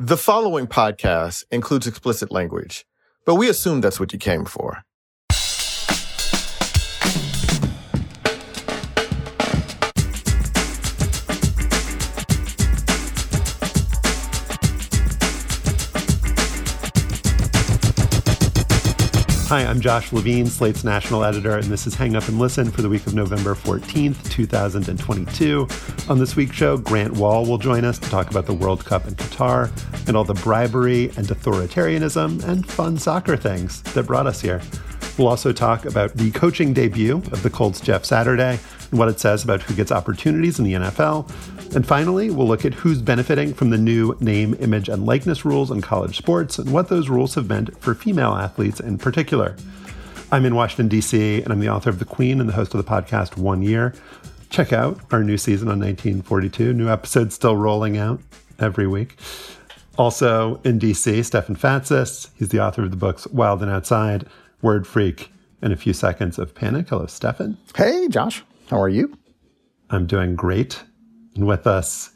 The following podcast includes explicit language, but we assume that's what you came for. Hi, I'm Josh Levin, Slate's national editor, and this is Hang Up and Listen for the week of November 14th, 2022. On this week's show, Grant Wahl will join us to talk about the World Cup in Qatar and all the bribery and authoritarianism and fun soccer things that brought us here. We'll also talk about the coaching debut of the Colts Jeff Saturday and what it says about who gets opportunities in the NFL. And finally, we'll look at who's benefiting from the new name, image, and likeness rules in college sports and what those rules have meant for female athletes in particular. I'm in Washington, D.C., and I'm the author of The Queen and the host of the podcast One Year. Check out our new season on 1942. New episodes still rolling out every week. Also in DC, Stefan Fatsis. He's the author of the books Wild and Outside, Word Freak, and A Few Seconds of Panic. Hello, Stefan. Hey, Josh. How are you? I'm doing great. And with us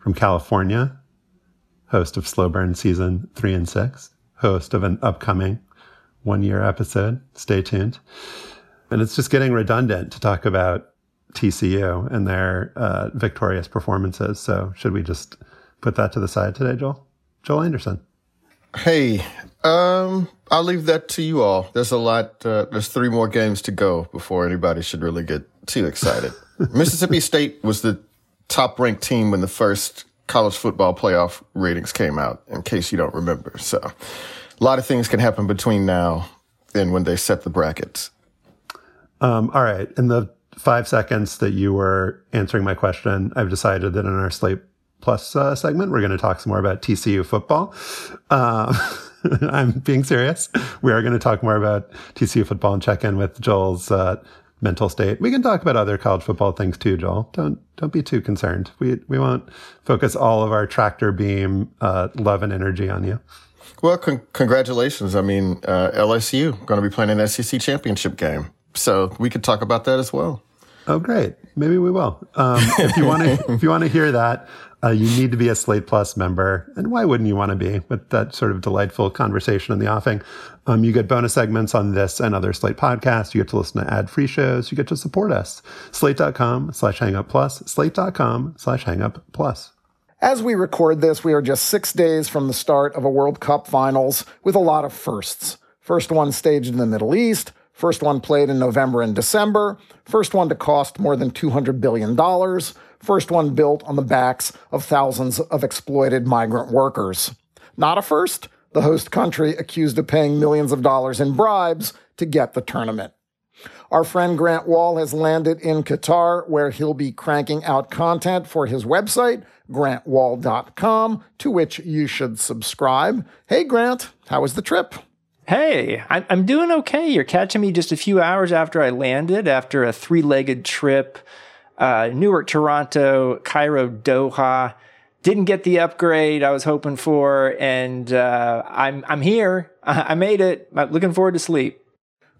from California, host of Slow Burn season three and six, host of an upcoming one year episode. Stay tuned. And it's just getting redundant to talk about TCU and their uh, victorious performances. So should we just put that to the side today, Joel? Joel Anderson. Hey, um, I'll leave that to you all. There's a lot. Uh, there's three more games to go before anybody should really get too excited. Mississippi State was the top ranked team when the first college football playoff ratings came out, in case you don't remember. So a lot of things can happen between now and when they set the brackets. Um, all right. In the five seconds that you were answering my question, I've decided that in our Slate Plus uh, segment, we're going to talk some more about TCU football. Uh, I'm being serious. We are going to talk more about TCU football and check in with Joel's uh, mental state. We can talk about other college football things too, Joel. Don't don't be too concerned. We we won't focus all of our tractor beam uh, love and energy on you. Well, con- congratulations. I mean, uh, LSU going to be playing an SEC championship game, so we could talk about that as well. Oh, great. Maybe we will. Um, if you want to, if you want to hear that, uh, you need to be a Slate Plus member. And why wouldn't you want to be with that sort of delightful conversation in the offing? Um, you get bonus segments on this and other Slate podcasts. You get to listen to ad free shows. You get to support us. Slate.com slash hangup plus, slate.com slash hangup plus. As we record this, we are just six days from the start of a World Cup finals with a lot of firsts. First one staged in the Middle East, first one played in November and December, first one to cost more than $200 billion, first one built on the backs of thousands of exploited migrant workers. Not a first, the host country accused of paying millions of dollars in bribes to get the tournament. Our friend Grant Wahl has landed in Qatar, where he'll be cranking out content for his website, grantwahl.com, to which you should subscribe. Hey, Grant, how was the trip? Hey, I'm doing okay. You're catching me just a few hours after I landed after a three legged trip uh, Newark, Toronto, Cairo, Doha. Didn't get the upgrade I was hoping for, and uh, I'm I'm here. I made it. I'm looking forward to sleep.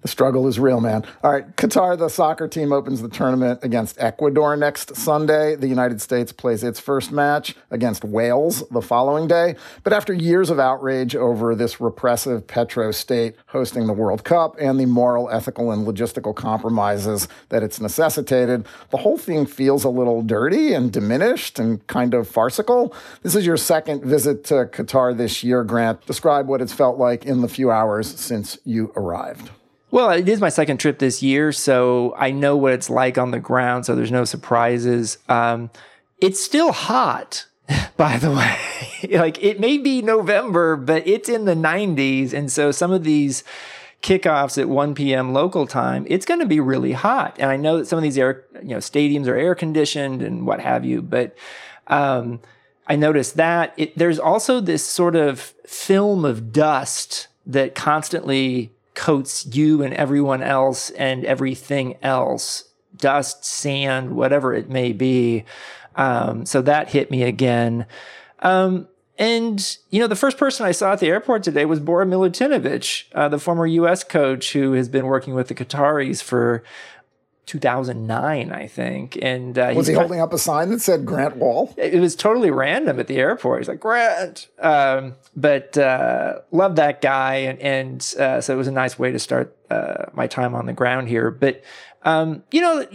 The struggle is real, man. All right, Qatar, the soccer team opens the tournament against Ecuador next Sunday. The United States plays its first match against Wales the following day. But after years of outrage over this repressive petro state hosting the World Cup and the moral, ethical, and logistical compromises that it's necessitated, the whole thing feels a little dirty and diminished and kind of farcical. This is your second visit to Qatar this year, Grant. Describe what it's felt like in the few hours since you arrived. Well, it is my second trip this year, so I know what it's like on the ground, so there's no surprises. Um, it's still hot, by the way. like it may be November, but it's in the 90s. And so some of these kickoffs at 1 p.m. local time, it's going to be really hot. And I know that some of these air, you know, stadiums are air conditioned and what have you, but um, I noticed that it, there's also this sort of film of dust that constantly coats you and everyone else and everything else dust, sand, whatever it may be. Um, so that hit me again. Um, and, you know, the first person I saw at the airport today was Bora Milutinovic, uh, the former U.S. coach who has been working with the Qataris for 2009, I think. And uh, was he holding up a sign that said Grant Wahl? It was totally random at the airport. He's like Grant, um, but uh, love that guy, and, and uh, so it was a nice way to start uh, my time on the ground here. But um, you know,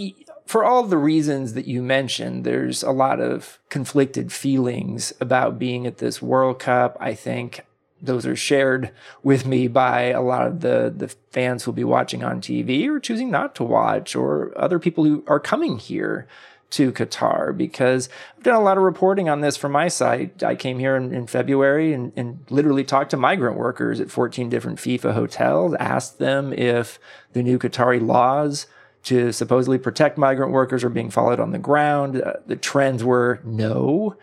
for all the reasons that you mentioned, there's a lot of conflicted feelings about being at this World Cup. I think those are shared with me by a lot of the the fans who'll be watching on TV or choosing not to watch, or other people who are coming here to Qatar because I've done a lot of reporting on this from my site. I came here in, in February and, and, literally talked to migrant workers at 14 different FIFA hotels, asked them if the new Qatari laws to supposedly protect migrant workers are being followed on the ground. Uh, the trends were no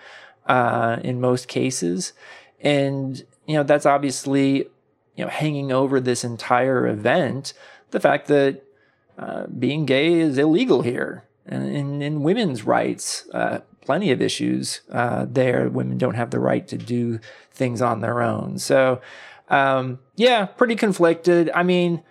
uh, in most cases. And you know, that's obviously, you know, hanging over this entire event, the fact that uh, being gay is illegal here. And in women's rights, uh, plenty of issues uh, there. Women don't have the right to do things on their own. So, um, yeah, pretty conflicted. I mean,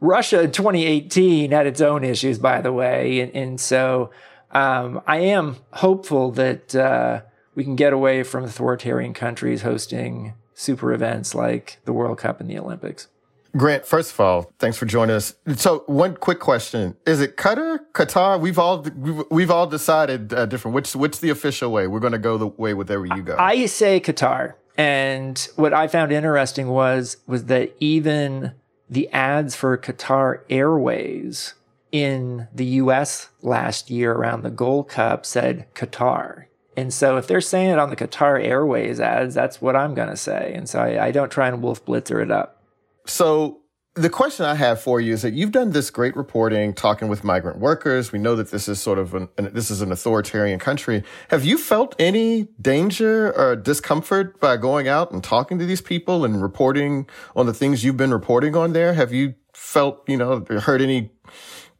Russia in 2018 had its own issues, by the way. And, and so um, I am hopeful that uh, we can get away from authoritarian countries hosting super events like the World Cup and the Olympics. Grant, first of all, thanks for joining us. So, one quick question: Is it Qatar, Qatar? We've all we've, we've all decided uh, different. Which which the official way? We're going to go the way wherever you go. I say Qatar, and what I found interesting was was that even the ads for Qatar Airways in the U.S. last year around the Gold Cup said Qatar. And so if they're saying it on the Qatar Airways ads, that's what I'm going to say. And so I, I, don't try and Wolf Blitzer it up. So the question I have for you is that you've done this great reporting, talking with migrant workers. We know that this is sort of an, this is an authoritarian country. Have you felt any danger or discomfort by going out and talking to these people and reporting on the things you've been reporting on there? Have you felt, you know, heard any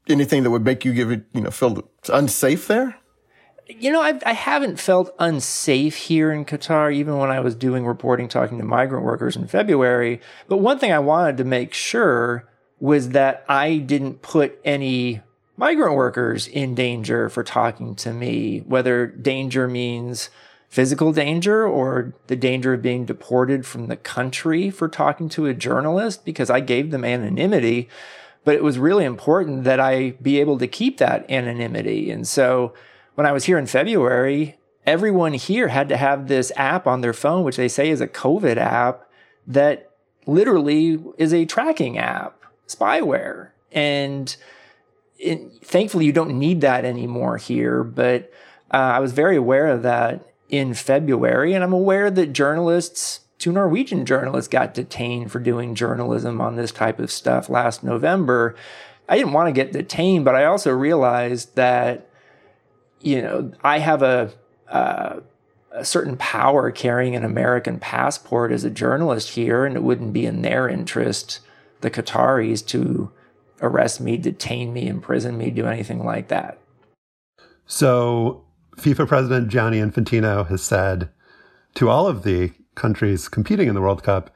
anything that would make you give it, you know, feel unsafe there? You know, I've, I haven't felt unsafe here in Qatar, even when I was doing reporting, talking to migrant workers in February. But one thing I wanted to make sure was that I didn't put any migrant workers in danger for talking to me, whether danger means physical danger or the danger of being deported from the country for talking to a journalist, because I gave them anonymity. But it was really important that I be able to keep that anonymity. And so, when I was here in February, everyone here had to have this app on their phone, which they say is a COVID app that literally is a tracking app, spyware. And it, thankfully, you don't need that anymore here. But uh, I was very aware of that in February. And I'm aware that journalists, two Norwegian journalists, got detained for doing journalism on this type of stuff last November. I didn't want to get detained, but I also realized that you know, I have a, uh, a certain power carrying an American passport as a journalist here, and it wouldn't be in their interest, the Qataris, to arrest me, detain me, imprison me, do anything like that. So, FIFA President Gianni Infantino has said to all of the countries competing in the World Cup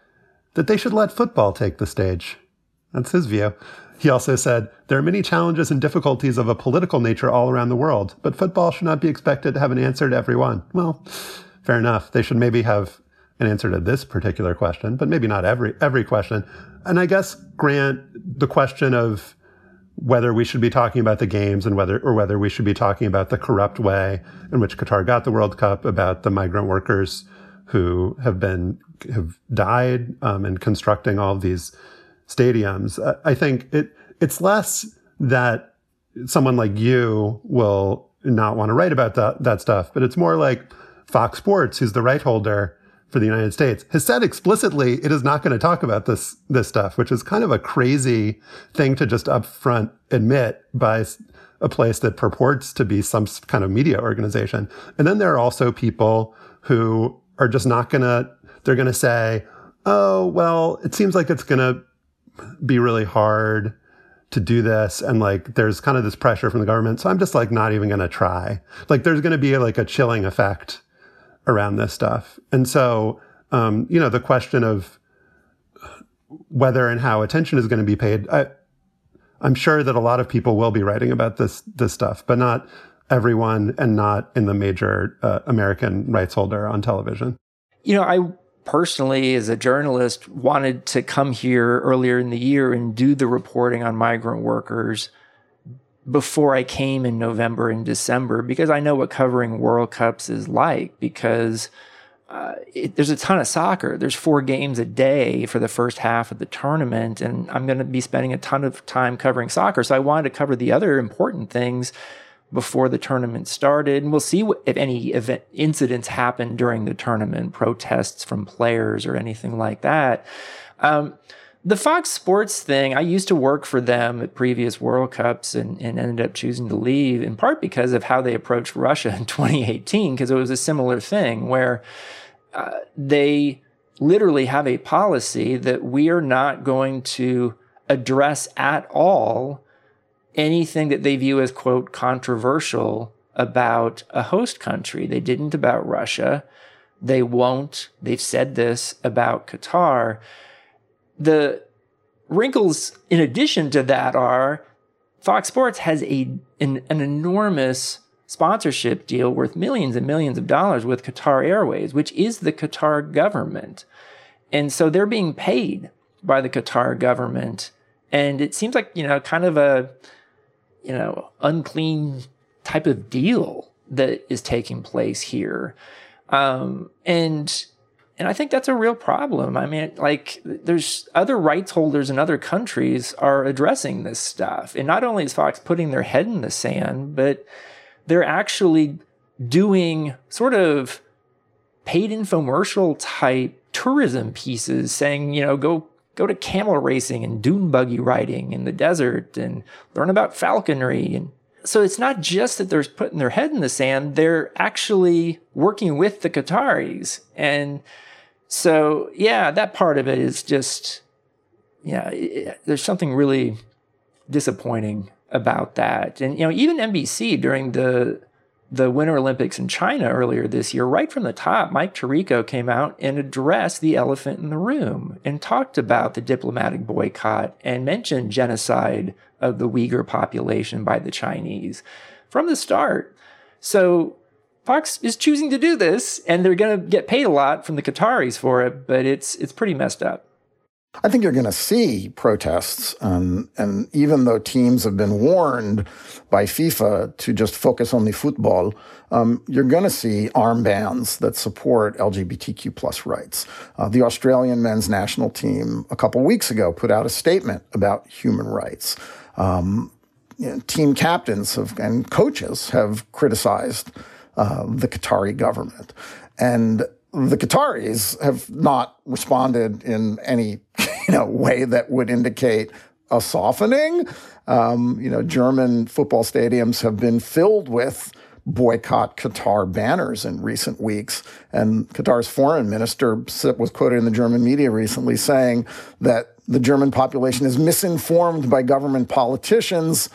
that they should let football take the stage. That's his view. He also said, There are many challenges and difficulties of a political nature all around the world, but football should not be expected to have an answer to every one. Well, fair enough. They should maybe have an answer to this particular question, but maybe not every every question. And I guess Grant, the question of whether we should be talking about the games and whether or whether we should be talking about the corrupt way in which Qatar got the World Cup, about the migrant workers who have been have died um, in constructing all of these stadiums. I think it it's less that someone like you will not want to write about that that stuff, but it's more like Fox Sports, who's the right holder for the United States, has said explicitly it is not going to talk about this this stuff, which is kind of a crazy thing to just upfront admit by a place that purports to be some kind of media organization. And then there are also people who are just not going to. They're going to say, "Oh, well, it seems like it's going to be really hard to do this. And like there's kind of this pressure from the government. So i'm just like not even going to try. Like there's going to be like a chilling effect around this stuff. And so um, you know the question of whether and how attention is going to be paid i I'm sure that a lot of people will be writing about this this stuff, but not everyone and not in the major uh, American rights holder on television. You know, I personally, as a journalist, wanted to come here earlier in the year and do the reporting on migrant workers before I came in November and December because I know what covering World Cups is like because uh, it, there's a ton of soccer. There's four games a day for the first half of the tournament, and I'm going to be spending a ton of time covering soccer. So I wanted to cover the other important things before the tournament started. And we'll see if any event incidents happen during the tournament, protests from players or anything like that. Um, the Fox Sports thing, I used to work for them at previous World Cups and, and ended up choosing to leave in part because of how they approached Russia in 2018, because it was a similar thing where uh, they literally have a policy that we are not going to address at all anything that they view as, quote, controversial about a host country. They didn't about Russia. They won't. They've said this about Qatar. The wrinkles, in addition to that, are Fox Sports has a an, an enormous sponsorship deal worth millions and millions of dollars with Qatar Airways, which is the Qatar government. And so they're being paid by the Qatar government. And it seems like, you know, kind of a, you know, unclean type of deal that is taking place here. Um, and and I think that's a real problem. I mean, like, there's other rights holders in other countries are addressing this stuff. And not only is Fox putting their head in the sand, but they're actually doing sort of paid infomercial type tourism pieces saying, you know, go go to camel racing and dune buggy riding in the desert and learn about falconry and so it's not just that they're putting their head in the sand they're actually working with the qataris and so yeah that part of it is just yeah it, there's something really disappointing about that. And you know, even NBC during the the Winter Olympics in China earlier this year, right from the top, Mike Tirico came out and addressed the elephant in the room and talked about the diplomatic boycott and mentioned genocide of the Uyghur population by the Chinese from the start. So Fox is choosing to do this, and they're going to get paid a lot from the Qataris for it, but it's it's pretty messed up. I think you're going to see protests. Um, and even though teams have been warned by FIFA to just focus on the football, um, you're going to see armbands that support LGBTQ plus rights. Uh, the Australian men's national team a couple weeks ago put out a statement about human rights. Um, you know, team captains have, and coaches have criticized uh, the Qatari government. And the Qataris have not responded in any you know way that would indicate a softening. Um, you know, German football stadiums have been filled with boycott Qatar banners in recent weeks. And Qatar's foreign minister was quoted in the German media recently saying that the German population is misinformed by government politicians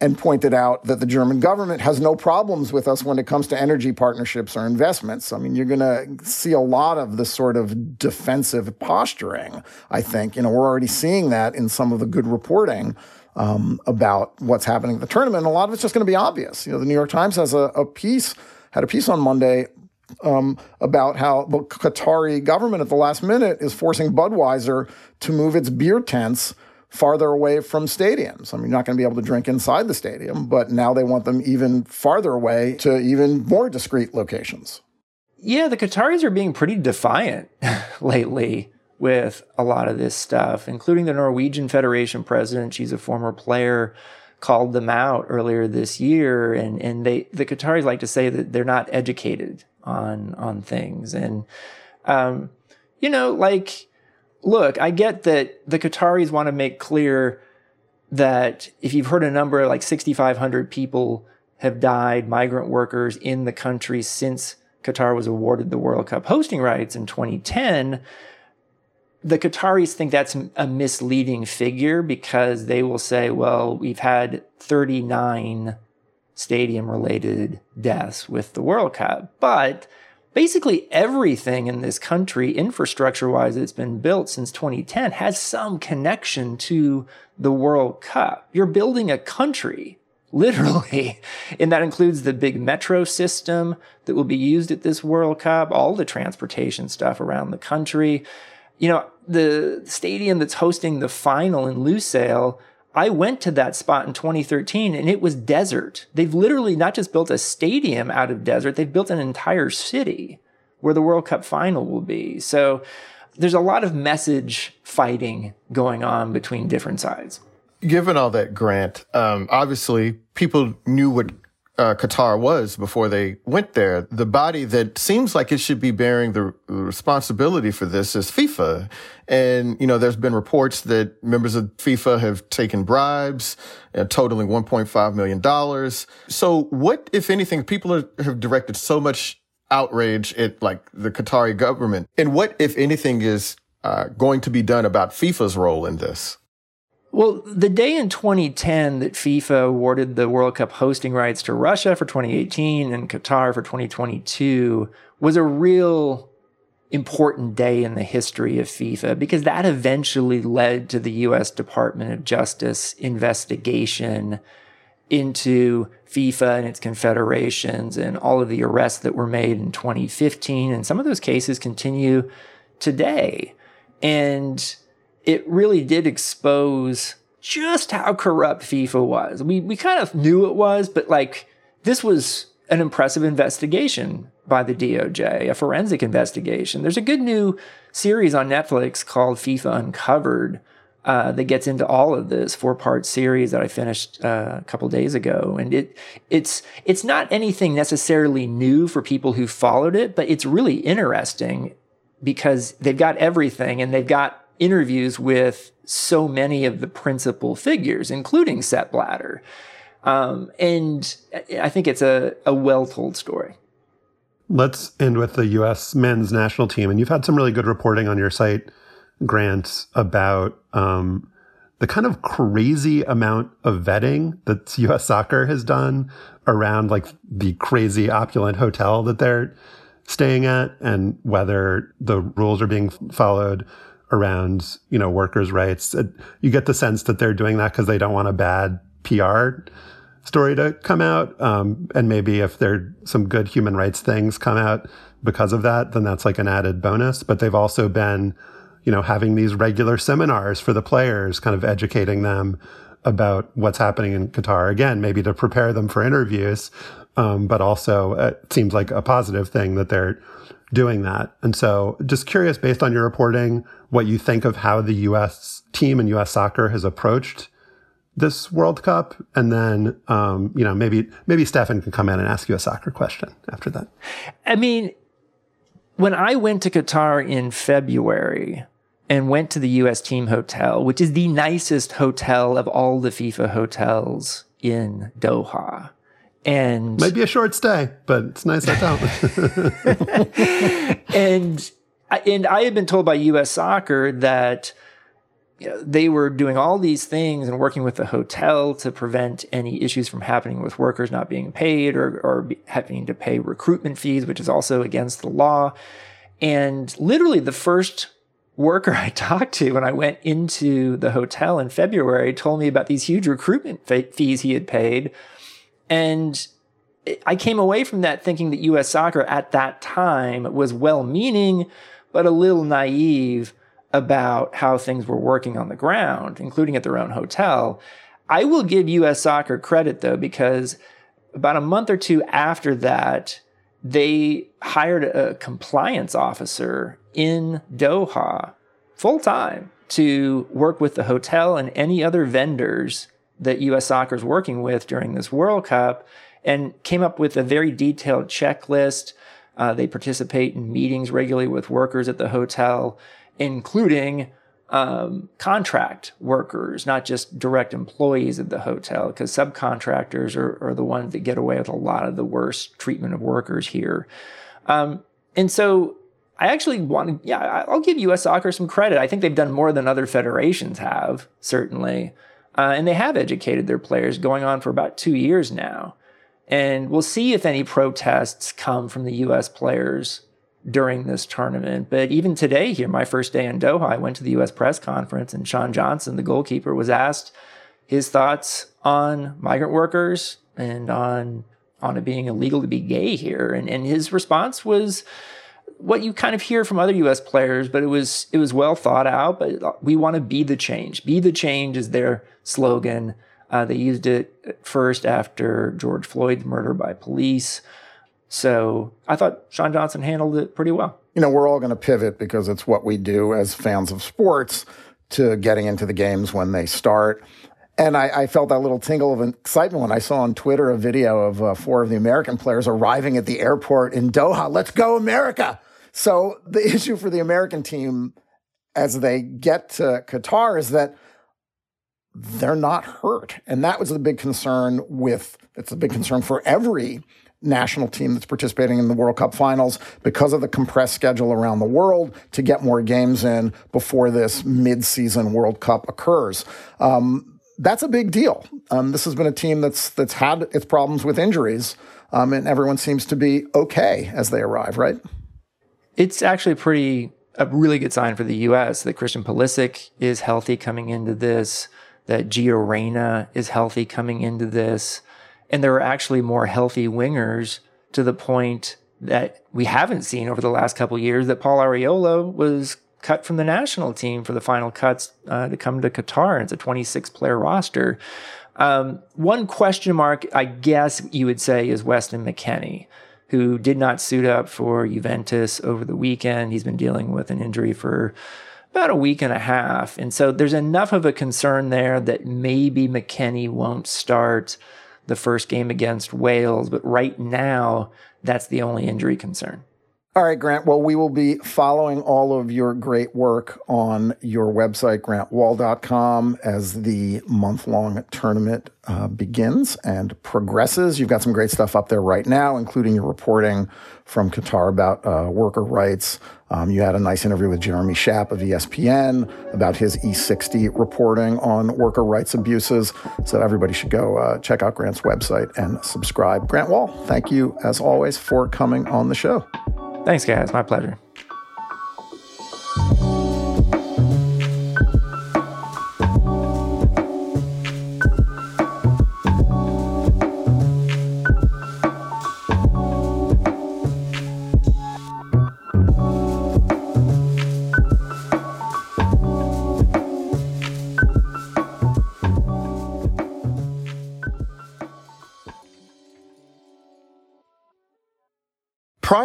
and pointed out that the German government has no problems with us when it comes to energy partnerships or investments. I mean, you're going to see a lot of this sort of defensive posturing, I think. You know, we're already seeing that in some of the good reporting um, about what's happening at the tournament. A lot of it's just going to be obvious. You know, the New York Times has a, a piece, had a piece on Monday um, about how the Qatari government at the last minute is forcing Budweiser to move its beer tents farther away from stadiums. I mean, you're not going to be able to drink inside the stadium, but now they want them even farther away to even more discreet locations. Yeah, the Qataris are being pretty defiant lately with a lot of this stuff, including the Norwegian Federation president. She's a former player called them out earlier this year and and they the Qataris like to say that they're not educated on on things and um you know like look, I get that the Qataris want to make clear that if you've heard a number like 6,500 people have died, migrant workers in the country since Qatar was awarded the World Cup hosting rights in 2010, the Qataris think that's a misleading figure because they will say, well, we've had 39 stadium related deaths with the World Cup. But basically everything in this country, infrastructure wise, that's been built since 2010 has some connection to the World Cup. You're building a country, literally. And that includes the big metro system that will be used at this World Cup, all the transportation stuff around the country. You know, the stadium that's hosting the final in Lusail I went to that spot in 2013 and it was desert. They've literally not just built a stadium out of desert, they've built an entire city where the World Cup final will be. So there's a lot of message fighting going on between different sides. Given all that, Grant, um, obviously people knew what uh, Qatar was before they went there. The body that seems like it should be bearing the responsibility for this is FIFA. And, you know, there's been reports that members of FIFA have taken bribes uh, totaling $1.5 million. So what, if anything, people are, have directed so much outrage at like the Qatari government? And what, if anything, is uh, going to be done about FIFA's role in this? Well, the day in 2010 that FIFA awarded the World Cup hosting rights to Russia for 2018 and Qatar for 2022 was a real important day in the history of FIFA because that eventually led to the US Department of Justice investigation into FIFA and its confederations and all of the arrests that were made in 2015. And some of those cases continue today. And it really did expose just how corrupt FIFA was. We we kind of knew it was, but like this was an impressive investigation by the DOJ, a forensic investigation. There's a good new series on Netflix called FIFA Uncovered uh, that gets into all of this four part series that I finished uh, a couple days ago, and it it's it's not anything necessarily new for people who followed it, but it's really interesting because they've got everything and they've got interviews with so many of the principal figures, including Sepp Blatter. Um, and I think it's a, a well told story. Let's end with the U.S. men's national team. And you've had some really good reporting on your site, Grant, about um, the kind of crazy amount of vetting that U.S. soccer has done around like the crazy opulent hotel that they're staying at and whether the rules are being followed around, you know, workers' rights. You get the sense that they're doing that because they don't want a bad PR story to come out. Um, and maybe if there some good human rights things come out because of that, then that's like an added bonus. But they've also been, you know, having these regular seminars for the players, kind of educating them about what's happening in Qatar. Again, maybe to prepare them for interviews, um, but also it seems like a positive thing that they're doing that. And so just curious, based on your reporting, what you think of how the U.S. team and U.S. soccer has approached this World Cup, and then um, you know maybe maybe Stefan can come in and ask you a soccer question after that. I mean, when I went to Qatar in February and went to the U.S. team hotel, which is the nicest hotel of all the FIFA hotels in Doha, and might be a short stay, but it's nice hotel. and and I had been told by U.S. Soccer that you know, they were doing all these things and working with the hotel to prevent any issues from happening with workers not being paid or, or having to pay recruitment fees, which is also against the law. And literally, the first worker I talked to when I went into the hotel in February told me about these huge recruitment fees he had paid and I came away from that thinking that US soccer at that time was well meaning, but a little naive about how things were working on the ground, including at their own hotel. I will give US soccer credit though, because about a month or two after that, they hired a compliance officer in Doha full time to work with the hotel and any other vendors that US soccer is working with during this World Cup and came up with a very detailed checklist. Uh, they participate in meetings regularly with workers at the hotel, including um, contract workers, not just direct employees of the hotel, because subcontractors are, are, the ones that get away with a lot of the worst treatment of workers here. Um, and so I actually want to, yeah, I'll give US soccer some credit. I think they've done more than other federations have, certainly. Uh, and they have educated their players going on for about two years now. And we'll see if any protests come from the US players during this tournament. But even today, here, my first day in Doha, I went to the US press conference and Sean Johnson, the goalkeeper, was asked his thoughts on migrant workers and on on it being illegal to be gay here. And, and his response was what you kind of hear from other US players, but it was it was well thought out. But we want to be the change. Be the change is their slogan. Uh, they used it first after George Floyd's murder by police. So I thought Sean Johnson handled it pretty well. You know, we're all going to pivot because it's what we do as fans of sports to getting into the games when they start. And I, I, felt that little tingle of excitement when I saw on Twitter a video of uh, four of the American players arriving at the airport in Doha. Let's go, America! So the issue for the American team as they get to Qatar is that they're not hurt. And that was the big concern with, it's a big concern for every national team that's participating in the World Cup finals because of the compressed schedule around the world to get more games in before this mid-season World Cup occurs. Um, that's a big deal. Um, this has been a team that's that's had its problems with injuries, um, and everyone seems to be okay as they arrive. Right? It's actually pretty a really good sign for the U.S. that Christian Pulisic is healthy coming into this, that Gio Reyna is healthy coming into this, and there are actually more healthy wingers to the point that we haven't seen over the last couple years. That Paul Arriola was cut from the national team for the final cuts uh, to come to Qatar. It's a 26 player roster. Um, one question mark, I guess you would say, is Weston McKennie, who did not suit up for Juventus over the weekend. He's been dealing with an injury for about a week and a half. And so there's enough of a concern there that maybe McKennie won't start the first game against Wales. But right now, that's the only injury concern. All right, Grant. Well, we will be following all of your great work on your website, grantwahl.com, as the month long tournament uh, begins and progresses. You've got some great stuff up there right now, including your reporting from Qatar about uh, worker rights. Um, you had a nice interview with Jeremy Schaap of ESPN about his E60 reporting on worker rights abuses. So everybody should go uh, check out Grant's website and subscribe. Grant Wahl, thank you as always for coming on the show. Thanks, guys. My pleasure.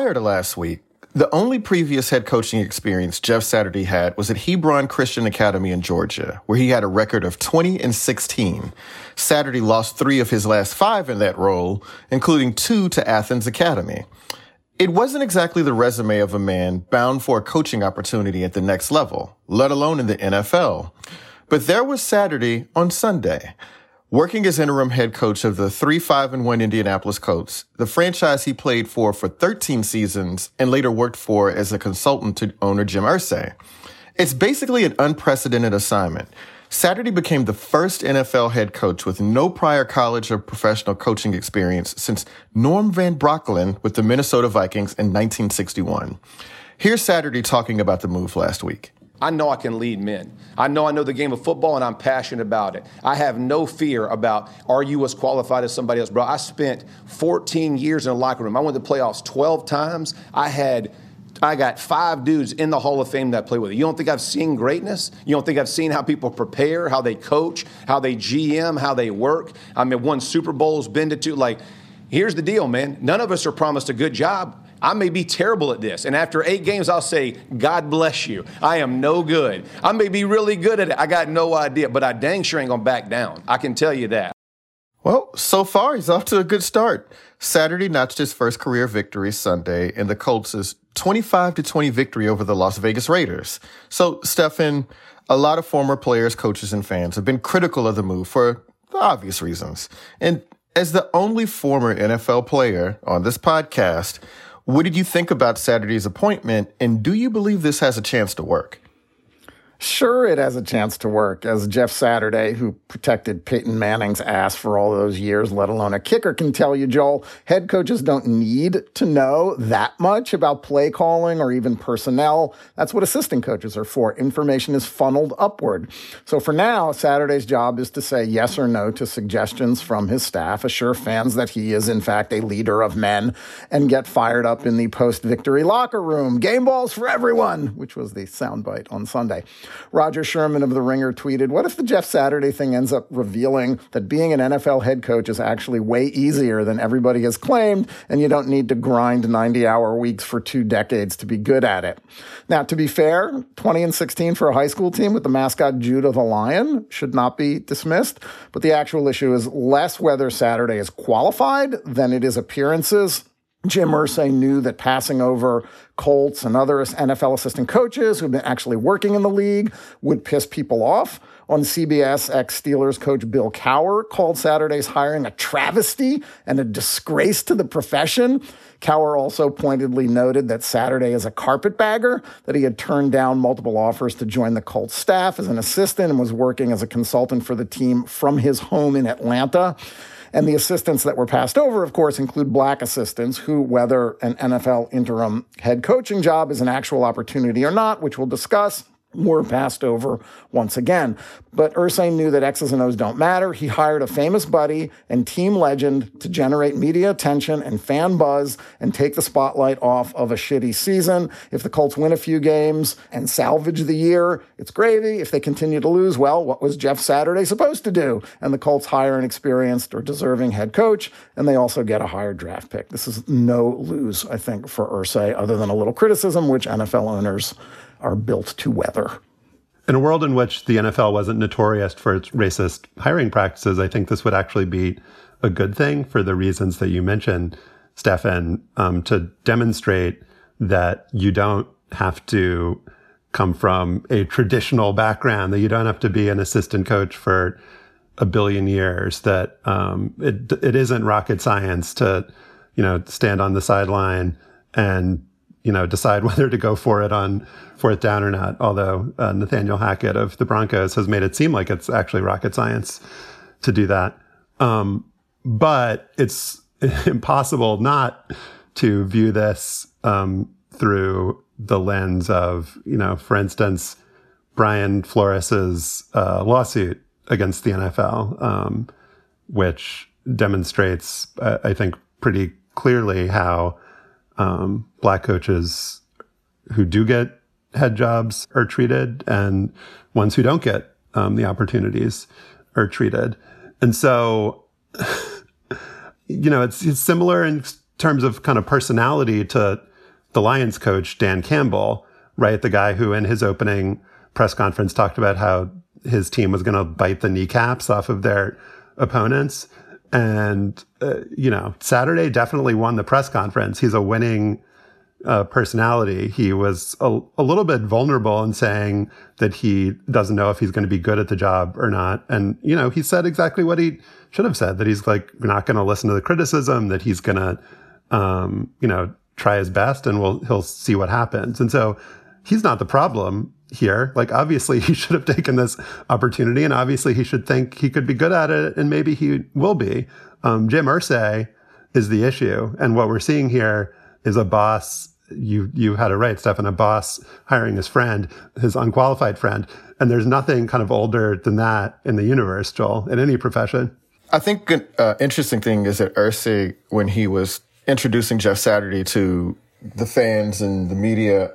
Prior to last week, the only previous head coaching experience Jeff Saturday had was at Hebron Christian Academy in Georgia, where he had a record of 20 and 16. Saturday lost three of his last five in that role, including two to Athens Academy. It wasn't exactly the resume of a man bound for a coaching opportunity at the next level, let alone in the NFL. But there was Saturday on Sunday. Working as interim head coach of the 3 5 and 1 Indianapolis Colts, the franchise he played for for 13 seasons and later worked for as a consultant to owner Jim Irsay. It's basically an unprecedented assignment. Saturday became the first NFL head coach with no prior college or professional coaching experience since Norm Van Brocklin with the Minnesota Vikings in 1961. Here's Saturday talking about the move last week. I know I can lead men. I know I know the game of football and I'm passionate about it. I have no fear about are you as qualified as somebody else, bro. I spent 14 years in a locker room. I went to playoffs 12 times. I had I got five dudes in the Hall of Fame that play with it. You don't think I've seen greatness? You don't think I've seen how people prepare, how they coach, how they GM, how they work? I mean, won Super Bowls, been to two. Like, here's the deal, man. None of us are promised a good job. I may be terrible at this. And after eight games, I'll say, God bless you. I am no good. I may be really good at it. I got no idea, but I dang sure ain't going to back down. I can tell you that. Well, so far, he's off to a good start. Saturday notched his first career victory Sunday in the Colts' 25 to 20 victory over the Las Vegas Raiders. So, Stefan, a lot of former players, coaches, and fans have been critical of the move for obvious reasons. And as the only former NFL player on this podcast, what did you think about Saturday's appointment, and do you believe this has a chance to work? Sure, it has a chance to work, as Jeff Saturday, who protected Peyton Manning's ass for all those years, let alone a kicker, can tell you, Joel. Head coaches don't need to know that much about play calling or even personnel. That's what assistant coaches are for. Information is funneled upward. So for now, Saturday's job is to say yes or no to suggestions from his staff, assure fans that he is, in fact, a leader of men, and get fired up in the post victory locker room. Game balls for everyone, which was the soundbite on Sunday. Roger Sherman of The Ringer tweeted, What if the Jeff Saturday thing ends up revealing that being an NFL head coach is actually way easier than everybody has claimed, and you don't need to grind 90 hour weeks for two decades to be good at it? Now, to be fair, 20 and 16 for a high school team with the mascot Judah the Lion should not be dismissed, but the actual issue is less whether Saturday is qualified than it is appearances. Jim Irsay knew that passing over Colts and other NFL assistant coaches who've been actually working in the league would piss people off. On CBS, ex Steelers coach Bill Cowher called Saturday's hiring a travesty and a disgrace to the profession. Cowher also pointedly noted that Saturday is a carpetbagger, that he had turned down multiple offers to join the Colts staff as an assistant and was working as a consultant for the team from his home in Atlanta. And the assistants that were passed over, of course, include black assistants who, whether an NFL interim head coaching job is an actual opportunity or not, which we'll discuss, were passed over once again. But Irsay knew that X's and O's don't matter. He hired a famous buddy and team legend to generate media attention and fan buzz and take the spotlight off of a shitty season. If the Colts win a few games and salvage the year, it's gravy. If they continue to lose, well, what was Jeff Saturday supposed to do? And the Colts hire an experienced or deserving head coach, and they also get a higher draft pick. This is no lose, I think, for Irsay, other than a little criticism, which NFL owners are built to weather. In a world in which the NFL wasn't notorious for its racist hiring practices, I think this would actually be a good thing for the reasons that you mentioned, Stefan, um, to demonstrate that you don't have to come from a traditional background, that you don't have to be an assistant coach for a billion years, that um, it, it isn't rocket science to, you know, stand on the sideline and you know, decide whether to go for it on fourth down or not. Although uh, Nathaniel Hackett of the Broncos has made it seem like it's actually rocket science to do that. Um, but it's impossible not to view this um, through the lens of, you know, for instance, Brian Flores's uh, lawsuit against the NFL, um, which demonstrates, uh, I think, pretty clearly how um, black coaches who do get head jobs are treated and ones who don't get um, the opportunities are treated. And so, you know, it's, it's similar in terms of kind of personality to the Lions coach, Dan Campbell, right? The guy who in his opening press conference talked about how his team was going to bite the kneecaps off of their opponents. And, uh, you know, Saturday definitely won the press conference. He's a winning uh, personality. He was a, a, little bit vulnerable in saying that he doesn't know if he's going to be good at the job or not. And, you know, he said exactly what he should have said that he's like not going to listen to the criticism, that he's going to, um, you know, try his best and we'll, he'll see what happens. And so he's not the problem here. Like, obviously, he should have taken this opportunity, and obviously, he should think he could be good at it, and maybe he will be. Um, Jim Irsay is the issue, and what we're seeing here is a boss. You you had it right, Stefan. A boss hiring his friend, his unqualified friend, and there's nothing kind of older than that in the universe, Joel, in any profession. I think an uh, interesting thing is that Irsay, when he was introducing Jeff Saturday to the fans and the media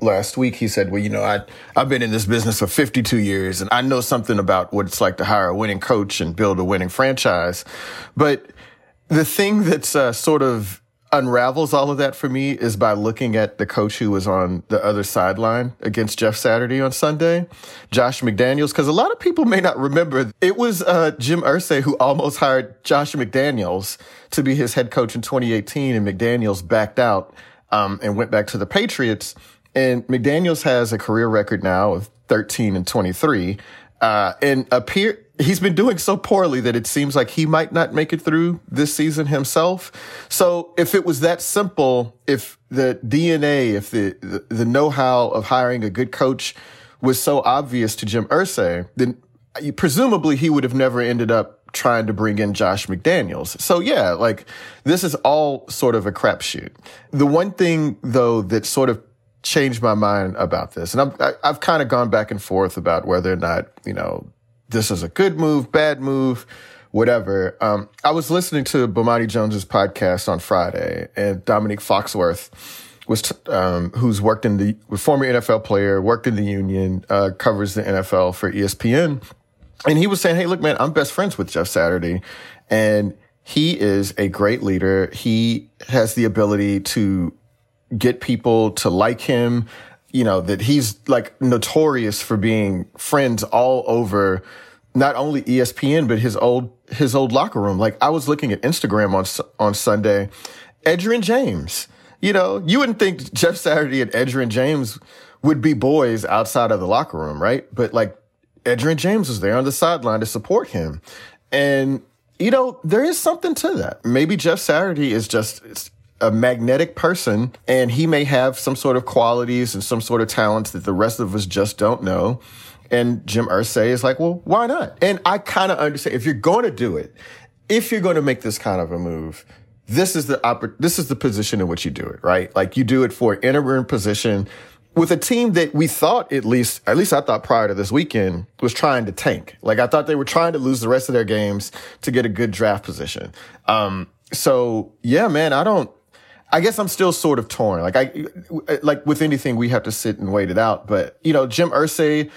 last week, he said, well, you know, I, I've been in this business for 52 years and I know something about what it's like to hire a winning coach and build a winning franchise. But the thing that's uh, sort of unravels all of that for me is by looking at the coach who was on the other sideline against Jeff Saturday on Sunday, Josh McDaniels, because a lot of people may not remember it was uh, Jim Irsay who almost hired Josh McDaniels to be his head coach in 2018, and McDaniels backed out um, and went back to the Patriots. And McDaniels has a career record now of 13 and 23. Uh, and appear, he's been doing so poorly that it seems like he might not make it through this season himself. So if it was that simple, if the DNA, if the, the, the know-how of hiring a good coach was so obvious to Jim Irsay, then presumably he would have never ended up trying to bring in Josh McDaniels. So yeah, like this is all sort of a crapshoot. The one thing though that sort of changed my mind about this, and I'm, I, i have kind of gone back and forth about whether or not you know this is a good move, bad move, whatever. Um, I was listening to Bomani Jones's podcast on Friday, and Dominique Foxworth was t- um, who's worked in the former NFL player, worked in the union, uh, covers the NFL for ESPN, and he was saying, "Hey, look, man, I'm best friends with Jeff Saturday, and he is a great leader. He has the ability to get people to like him." You know, that he's like notorious for being friends all over not only ESPN but his old his old locker room. Like I was looking at Instagram on on Sunday, Edgerrin James. You know, you wouldn't think Jeff Saturday and Edgerrin James would be boys outside of the locker room, right? But like Edgerrin James was there on the sideline to support him. And, you know, there is something to that. Maybe Jeff Saturday is just a magnetic person and he may have some sort of qualities and some sort of talents that the rest of us just don't know. And Jim Irsay is like, well, why not? And I kind of understand if you're going to do it, if you're going to make this kind of a move, this is the oppor- this is the position in which you do it, right? Like you do it for an interim position with a team that we thought at least at least I thought prior to this weekend was trying to tank. Like I thought they were trying to lose the rest of their games to get a good draft position. Um, so yeah, man, I don't I guess I'm still sort of torn. Like I like with anything we have to sit and wait it out, but you know, Jim Irsay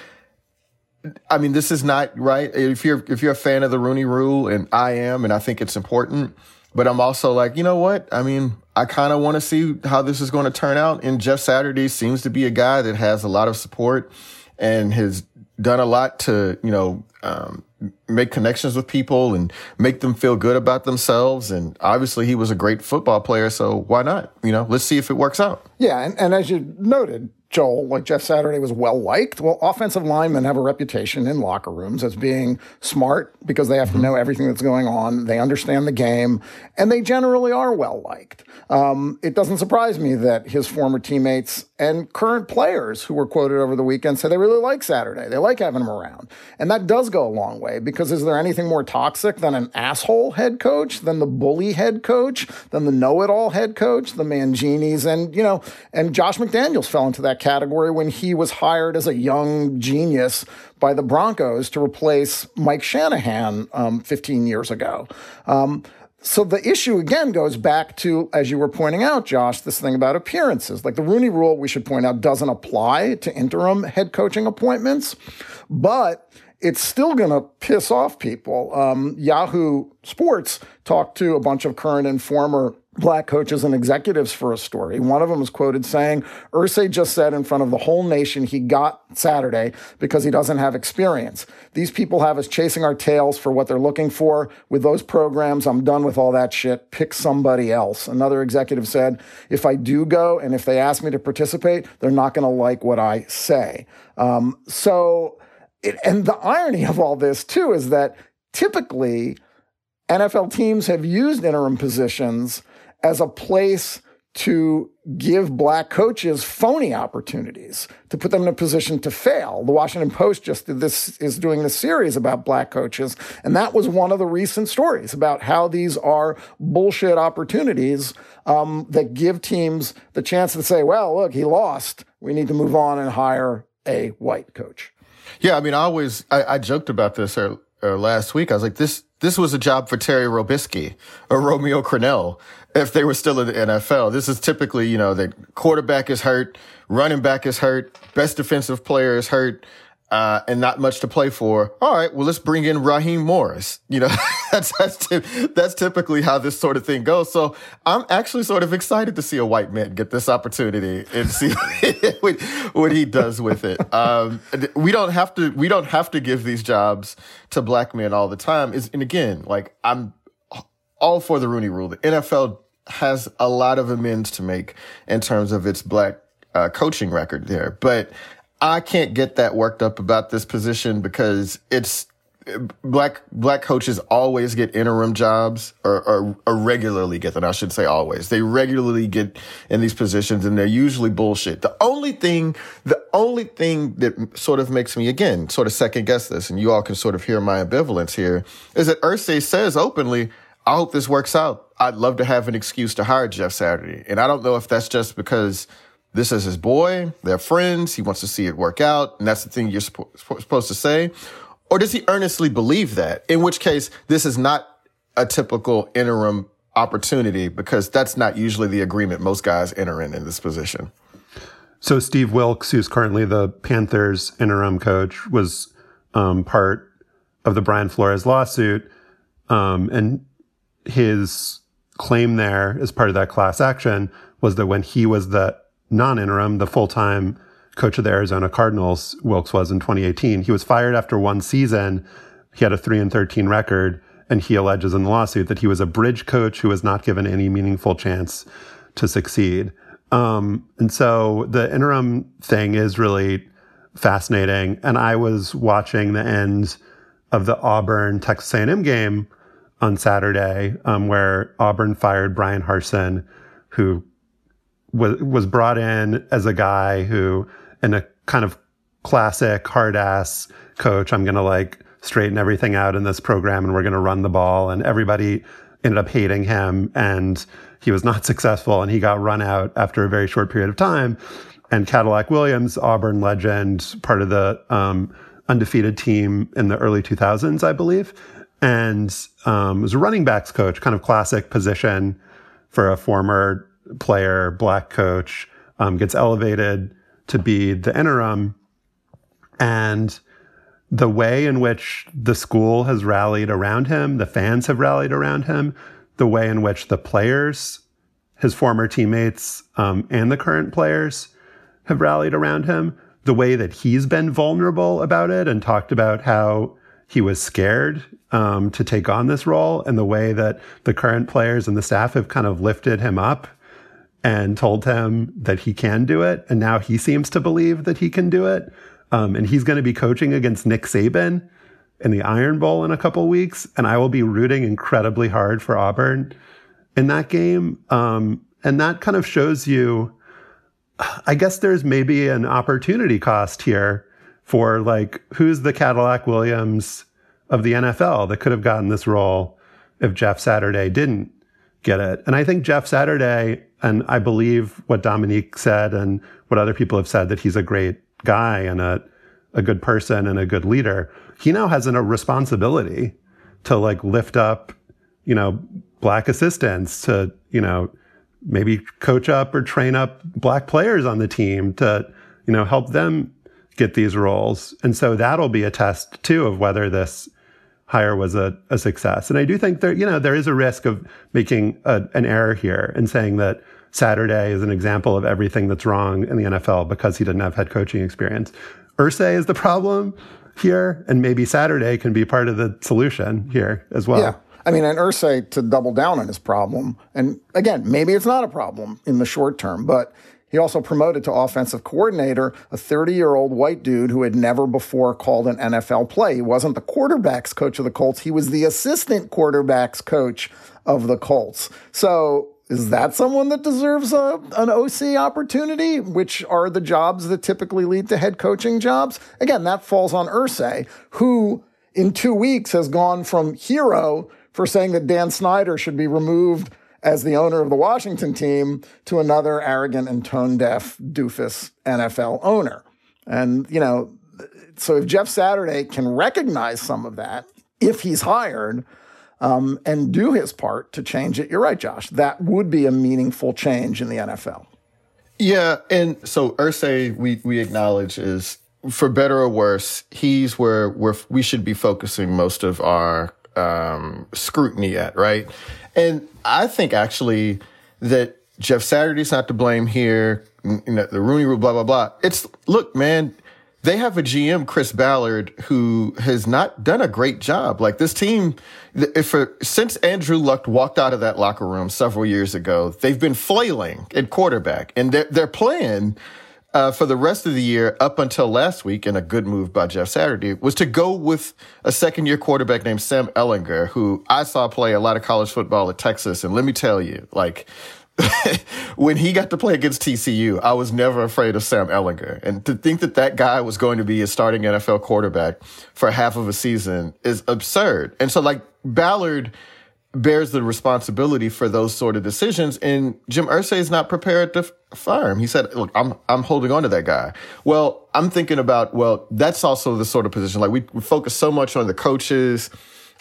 I mean, this is not right. If you're if you're a fan of the Rooney Rule, and I am, and I think it's important, but I'm also like, you know what? I mean, I kind of want to see how this is going to turn out. And Jeff Saturday seems to be a guy that has a lot of support and has done a lot to, you know, um, make connections with people and make them feel good about themselves. And obviously, he was a great football player, so why not? You know, let's see if it works out. Yeah, and, and as you noted, Joel, like Jeff Saturday was well liked. Well, offensive linemen have a reputation in locker rooms as being smart because they have mm-hmm. to know everything that's going on. They understand the game, and they generally are well liked. Um, it doesn't surprise me that his former teammates and current players who were quoted over the weekend said they really like Saturday. They like having him around. And that does go a long way because is there anything more toxic than an asshole head coach, than the bully head coach, than the know it all head coach, the Manginis? And, you know, and Josh McDaniels fell into that category when he was hired as a young genius by the Broncos to replace Mike Shanahan um, 15 years ago. Um, so the issue again goes back to, as you were pointing out, Josh, this thing about appearances. Like the Rooney rule, we should point out, doesn't apply to interim head coaching appointments, but it's still going to piss off people. Um, Yahoo Sports talked to a bunch of current and former black coaches and executives for a story. One of them was quoted saying, Irsay just said in front of the whole nation he got Saturday because he doesn't have experience. These people have us chasing our tails for what they're looking for. With those programs, I'm done with all that shit. Pick somebody else. Another executive said, if I do go and if they ask me to participate, they're not going to like what I say. Um, so, it, and the irony of all this too is that typically NFL teams have used interim positions as a place to give black coaches phony opportunities to put them in a position to fail. The Washington Post just did this is doing this series about black coaches and that was one of the recent stories about how these are bullshit opportunities um, that give teams the chance to say, well, look, he lost. We need to move on and hire a white coach. Yeah, I mean, I always I, I joked about this uh, uh, last week. I was like, this this was a job for Terry Robiskie or Romeo Crennel if they were still in the NFL. This is typically, you know, the quarterback is hurt, running back is hurt, best defensive player is hurt, uh, and not much to play for. All right, well, let's bring in Raheem Morris. You know, that's that's that's typically how this sort of thing goes. So I'm actually sort of excited to see a white man get this opportunity and see what, what, he does with it. Um, we don't have to we don't have to give these jobs to black men all the time. Is and again, like I'm all for the Rooney Rule. The NFL has a lot of amends to make in terms of its black uh, coaching record there, but I can't get that worked up about this position because it's black black coaches always get interim jobs or, or, or, regularly get them. I should say always. They regularly get in these positions and they're usually bullshit. The only thing, the only thing that sort of makes me again sort of second guess this, and you all can sort of hear my ambivalence here, is that Irsay says openly, "I hope this works out. I'd love to have an excuse to hire Jeff Saturday," and I don't know if that's just because this is his boy. They're friends. He wants to see it work out. And that's the thing you're suppo- supposed to say. Or does he earnestly believe that? In which case, this is not a typical interim opportunity because that's not usually the agreement most guys enter in in this position. So Steve Wilks, who's currently the Panthers interim coach, was um, part of the Brian Flores lawsuit. Um, and his claim there as part of that class action was that when he was the non-interim, the full-time coach of the Arizona Cardinals, Wilks was in 2018. He was fired after one season. He had a 3 and 13 record and he alleges in the lawsuit that he was a bridge coach who was not given any meaningful chance to succeed. Um, and so the interim thing is really fascinating. And I was watching the end of the Auburn Texas A&M game on Saturday, um, where Auburn fired Bryan Harsin, who was was brought in as a guy who, in a kind of classic hard ass coach, I'm gonna like straighten everything out in this program and we're gonna run the ball. And everybody ended up hating him and he was not successful and he got run out after a very short period of time. And Cadillac Williams, Auburn legend, part of the um, undefeated team in the early 2000s, I believe, and um, was a running backs coach, kind of classic position for a former player, black coach, um, gets elevated to be the interim. And the way in which the school has rallied around him, the fans have rallied around him, the way in which the players, his former teammates, um, and the current players have rallied around him, the way that he's been vulnerable about it and talked about how he was scared um, to take on this role, and the way that the current players and the staff have kind of lifted him up and told him that he can do it. And now he seems to believe that he can do it. Um, and he's going to be coaching against Nick Saban in the Iron Bowl in a couple weeks. And I will be rooting incredibly hard for Auburn in that game. Um, and that kind of shows you, I guess there's maybe an opportunity cost here for like, who's the Cadillac Williams of the NFL that could have gotten this role if Jeff Saturday didn't get it. And I think Jeff Saturday and I believe what Dominique said and what other people have said that he's a great guy and a, a good person and a good leader. He now has a responsibility to like lift up, you know, black assistants to, you know, maybe coach up or train up black players on the team to, you know, help them get these roles. And so that'll be a test too of whether this hire was a, a success. And I do think there, you know, there is a risk of making a, an error here and saying that Saturday is an example of everything that's wrong in the NFL because he didn't have head coaching experience. Irsay is the problem here, and maybe Saturday can be part of the solution here as well. Yeah. I mean, and Irsay to double down on his problem, and again, maybe it's not a problem in the short term, but he also promoted to offensive coordinator a 30 year old white dude who had never before called an NFL play. He wasn't the quarterbacks coach of the Colts, he was the assistant quarterbacks coach of the Colts. So, is that someone that deserves a, an OC opportunity, which are the jobs that typically lead to head coaching jobs? Again, that falls on Irsay, who in two weeks has gone from hero for saying that Dan Snyder should be removed as the owner of the Washington team to another arrogant and tone deaf doofus NFL owner. And, you know, so if Jeff Saturday can recognize some of that, if he's hired, um, and do his part to change it, you're right, Josh. That would be a meaningful change in the NFL. Yeah, and so Irsay, we we acknowledge is for better or worse, he's where where we should be focusing most of our um, scrutiny at, right? And I think actually that Jeff Saturday's not to blame here. You know, the Rooney Rule, blah blah blah. It's look, man. They have a GM, Chris Ballard, who has not done a great job. Like this team, if since Andrew Luck walked out of that locker room several years ago, they've been flailing at quarterback, and their their plan uh, for the rest of the year, up until last week, and a good move by Jeff Saturday, was to go with a second year quarterback named Sam Ehlinger, who I saw play a lot of college football at Texas. And let me tell you, like, when he got to play against TCU, I was never afraid of Sam Ehlinger. And to think that that guy was going to be a starting NFL quarterback for half of a season is absurd. And so, like, Ballard bears the responsibility for those sort of decisions. And Jim Irsay is not prepared to fire him. He said, look, I'm, I'm holding on to that guy. Well, I'm thinking about, well, that's also the sort of position, like we, we focus so much on the coaches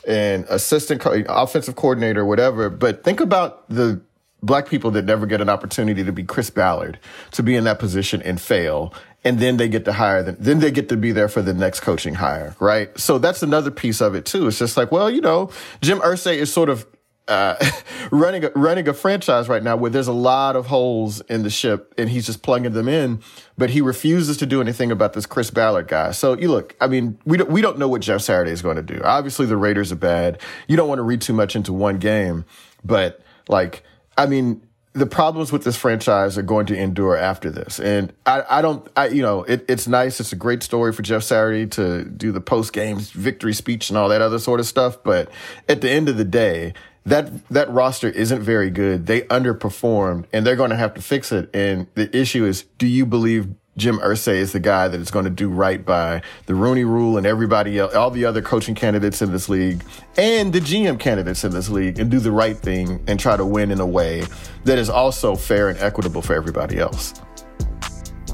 and assistant co- offensive coordinator, whatever. But think about the black people that never get an opportunity to be Chris Ballard, to be in that position and fail. And then they get to hire them. Then they get to be there for the next coaching hire, right? So that's another piece of it too. It's just like, well, you know, Jim Irsay is sort of uh, running a, running a franchise right now where there's a lot of holes in the ship and he's just plugging them in, but he refuses to do anything about this Chris Ballard guy. So you look, I mean, we don't, we don't know what Jeff Saturday is going to do. Obviously the Raiders are bad. You don't want to read too much into one game, but like, I mean, the problems with this franchise are going to endure after this. And I, I don't, I, you know, it, it's nice. It's a great story for Jeff Saturday to do the post game victory speech and all that other sort of stuff. But at the end of the day, that, that roster isn't very good. They underperformed and they're going to have to fix it. And the issue is, do you believe Jim Irsay is the guy that is going to do right by the Rooney Rule and everybody else, all the other coaching candidates in this league and the GM candidates in this league and do the right thing and try to win in a way that is also fair and equitable for everybody else.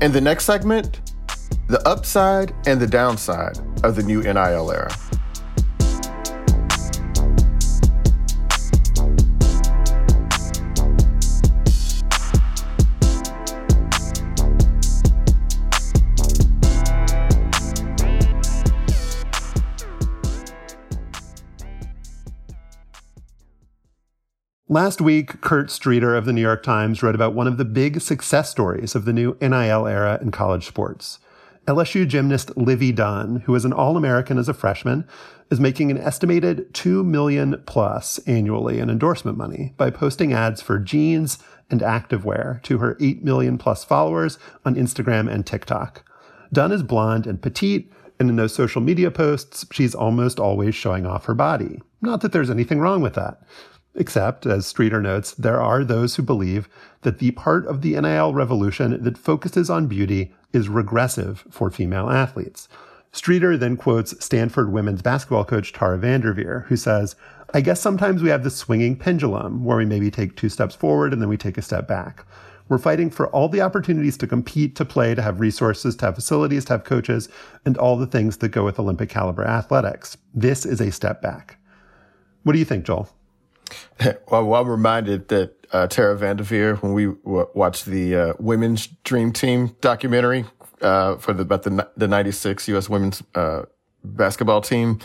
In the next segment, the upside and the downside of the new NIL era. Last week, Kurt Streeter of the New York Times wrote about one of the big success stories of the new NIL era in college sports. LSU gymnast Livvy Dunne, who was an All-American as a freshman, is making an estimated 2 million plus annually in endorsement money by posting ads for jeans and activewear to her 8 million plus followers on Instagram and TikTok. Dunne is blonde and petite, and in those social media posts, she's almost always showing off her body. Not that there's anything wrong with that. Except, as Streeter notes, there are those who believe that the part of the NIL revolution that focuses on beauty is regressive for female athletes. Streeter then quotes Stanford women's basketball coach Tara Vanderveer, who says, I guess sometimes we have this swinging pendulum where we maybe take two steps forward and then we take a step back. We're fighting for all the opportunities to compete, to play, to have resources, to have facilities, to have coaches, and all the things that go with Olympic caliber athletics. This is a step back. What do you think, Joel? Well, I'm reminded that uh, Tara Vanderveer, when we w- watched the uh, Women's Dream Team documentary uh, for the, about the, the 96 U.S. women's uh, basketball team,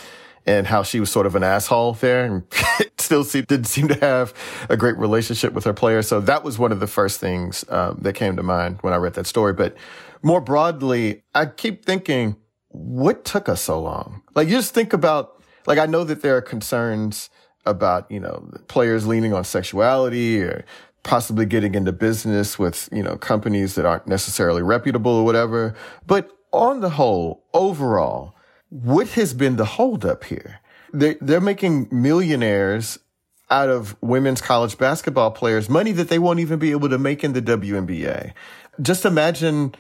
and how she was sort of an asshole there and still didn't seem to have a great relationship with her players. So that was one of the first things um, that came to mind when I read that story. But more broadly, I keep thinking, what took us so long? Like, you just think about, like, I know that there are concerns about, you know, players leaning on sexuality or possibly getting into business with, you know, companies that aren't necessarily reputable or whatever. But on the whole, overall, what has been the holdup here? They're, they're making millionaires out of women's college basketball players money that they won't even be able to make in the WNBA. Just imagine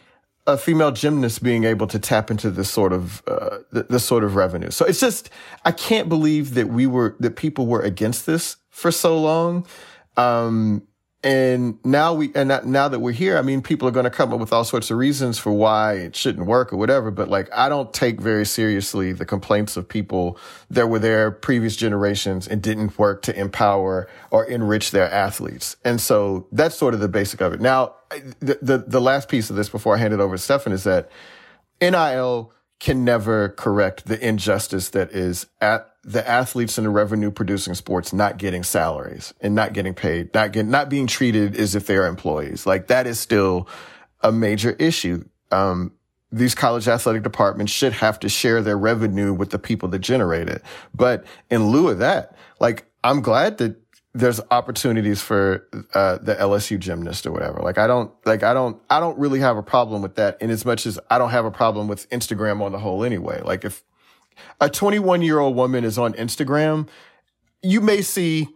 a female gymnast being able to tap into this sort of uh, this sort of revenue. So it's just I can't believe that we were that people were against this for so long. Um, and now we, and now that we're here, I mean, people are going to come up with all sorts of reasons for why it shouldn't work or whatever. But like, I don't take very seriously the complaints of people that were there previous generations and didn't work to empower or enrich their athletes. And so that's sort of the basic of it. Now, the, the, the last piece of this before I hand it over to Stefan is that NIL can never correct the injustice that is at the athletes in the revenue producing sports not getting salaries and not getting paid, not getting, not being treated as if they are employees. Like that is still a major issue. Um, these college athletic departments should have to share their revenue with the people that generate it. But in lieu of that, like I'm glad that there's opportunities for uh, the LSU gymnast or whatever. Like I don't like I don't I don't really have a problem with that in as much as I don't have a problem with Instagram on the whole anyway. Like if a 21 year old woman is on Instagram, you may see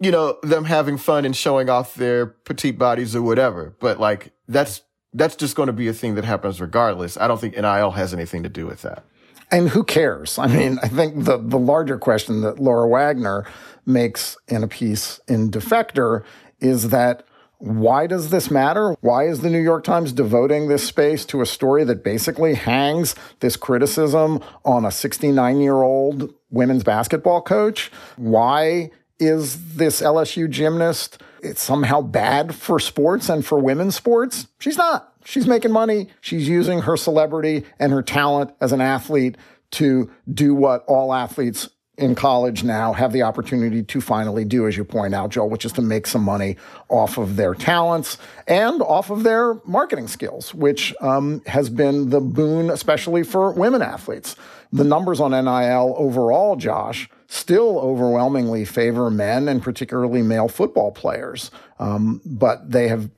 you know them having fun and showing off their petite bodies or whatever. But like that's that's just going to be a thing that happens regardless. I don't think NIL has anything to do with that. And who cares? I mean, I think the the larger question that Laura Wagner makes in a piece in Defector is that why does this matter? Why is the New York Times devoting this space to a story that basically hangs this criticism on a 69 year old women's basketball coach? Why is this LSU gymnast it's somehow bad for sports and for women's sports? She's not. She's making money. She's using her celebrity and her talent as an athlete to do what all athletes in college now have the opportunity to finally do, as you point out, Joel, which is to make some money off of their talents and off of their marketing skills, which um, has been the boon, especially for women athletes. The numbers on NIL overall, Josh, still overwhelmingly favor men and particularly male football players. Um, but they have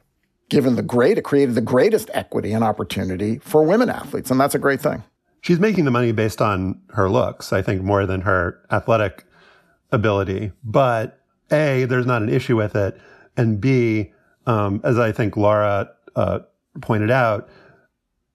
given the great, created the greatest equity and opportunity for women athletes. And that's a great thing she's making the money based on her looks, I think, more than her athletic ability. But A, there's not an issue with it. And B, um, as I think Laura uh, pointed out,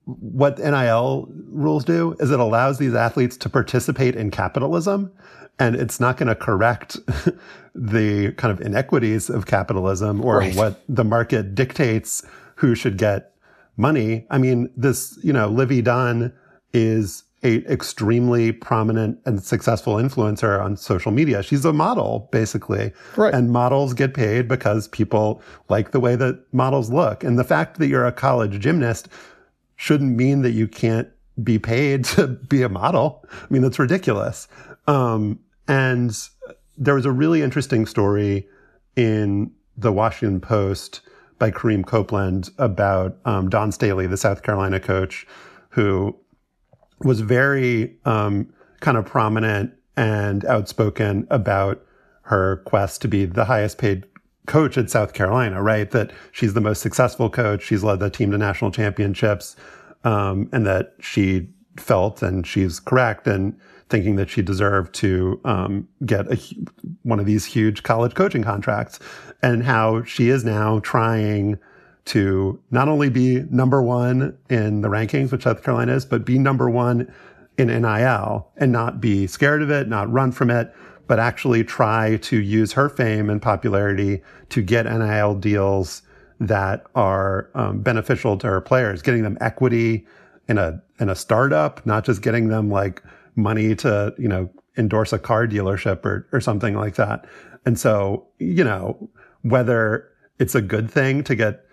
what NIL rules do is it allows these athletes to participate in capitalism and it's not going to correct the kind of inequities of capitalism or right. what the market dictates who should get money. I mean, this, you know, Livvy Dunne is a extremely prominent and successful influencer on social media. She's a model, basically. Right. And models get paid because people like the way that models look. And the fact that you're a college gymnast shouldn't mean that you can't be paid to be a model. I mean, that's ridiculous. Um, and there was a really interesting story in the Washington Post by Kareem Copeland about um, Dawn Staley, the South Carolina coach, who was very um, kind of prominent and outspoken about her quest to be the highest paid coach at South Carolina, right? That she's the most successful coach. She's led the team to national championships, um, and that she felt, and she's correct in thinking that she deserved to um, get a, one of these huge college coaching contracts, and how she is now trying to not only be number one in the rankings, which South Carolina is, but be number one in NIL and not be scared of it, not run from it, but actually try to use her fame and popularity to get NIL deals that are um, beneficial to her players, getting them equity in a in a startup, not just getting them like money to you know endorse a car dealership or or something like that. And so you know whether it's a good thing to get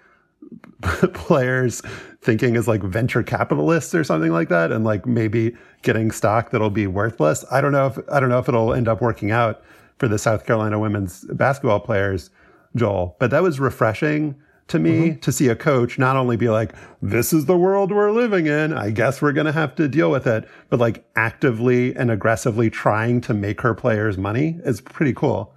players thinking as like venture capitalists or something like that and like maybe getting stock that'll be worthless. I don't know if I don't know if it'll end up working out for the South Carolina women's basketball players, Joel, but that was refreshing to me mm-hmm. to see a coach not only be like this is the world we're living in, I guess we're going to have to deal with it, but like actively and aggressively trying to make her players money is pretty cool.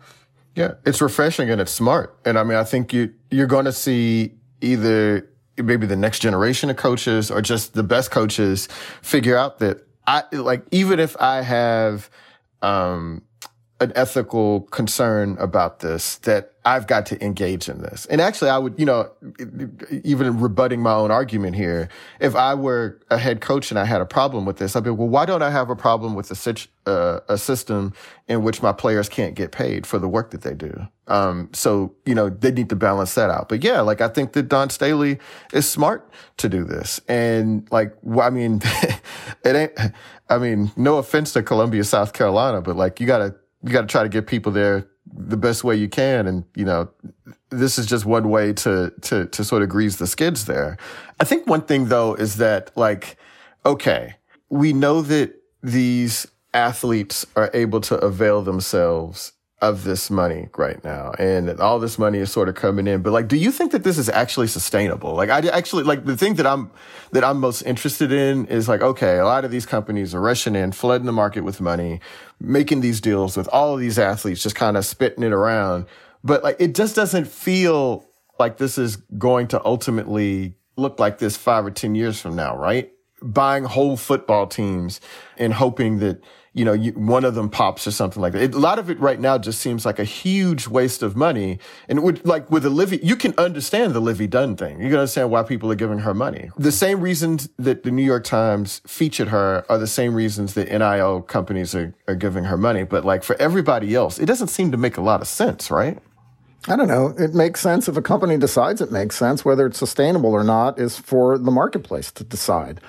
Yeah, it's refreshing and it's smart. And I mean, I think you you're going to see either maybe the next generation of coaches or just the best coaches figure out that I like even if I have um an ethical concern about this that I've got to engage in this. And actually, I would, you know, even rebutting my own argument here, if I were a head coach and I had a problem with this, I'd be, well, why don't I have a problem with a, uh, a system in which my players can't get paid for the work that they do? Um, so, you know, they need to balance that out. But yeah, like I think that Dawn Staley is smart to do this. And like, I mean, it ain't, I mean, no offense to Columbia, South Carolina, but like you gotta, you got to try to get people there the best way you can. And, you know, this is just one way to, to, to sort of grease the skids there. I think one thing though is that like, okay, we know that these athletes are able to avail themselves of this money right now and all this money is sort of coming in. But like do you think that this is actually sustainable? Like i actually like the thing that i'm that i'm most interested in is like okay a lot of these companies are rushing in flooding the market with money making these deals with all of these athletes just kind of spitting it around. But like it just doesn't feel like this is going to ultimately look like this five or 10 years from now, right? Buying whole football teams and hoping that, you know, you, one of them pops or something like that. It, a lot of it right now just seems like a huge waste of money. And would like with Olivia, you can understand the Livvy Dunne thing. You can understand why people are giving her money. The same reasons that the New York Times featured her are the same reasons that NIL companies are, are giving her money. But like for everybody else, it doesn't seem to make a lot of sense, right? I don't know. It makes sense if a company decides it makes sense. Whether it's sustainable or not is for the marketplace to decide.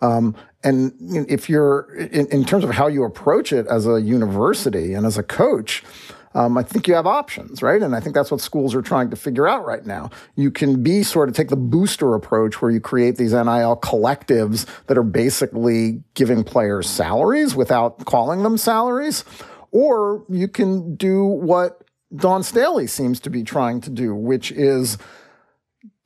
Um, and if you're in, in, terms of how you approach it as a university and as a coach, um, I think you have options, right? And I think that's what schools are trying to figure out right now. You can be sort of take the booster approach where you create these NIL collectives that are basically giving players salaries without calling them salaries. Or you can do what Dawn Staley seems to be trying to do, which is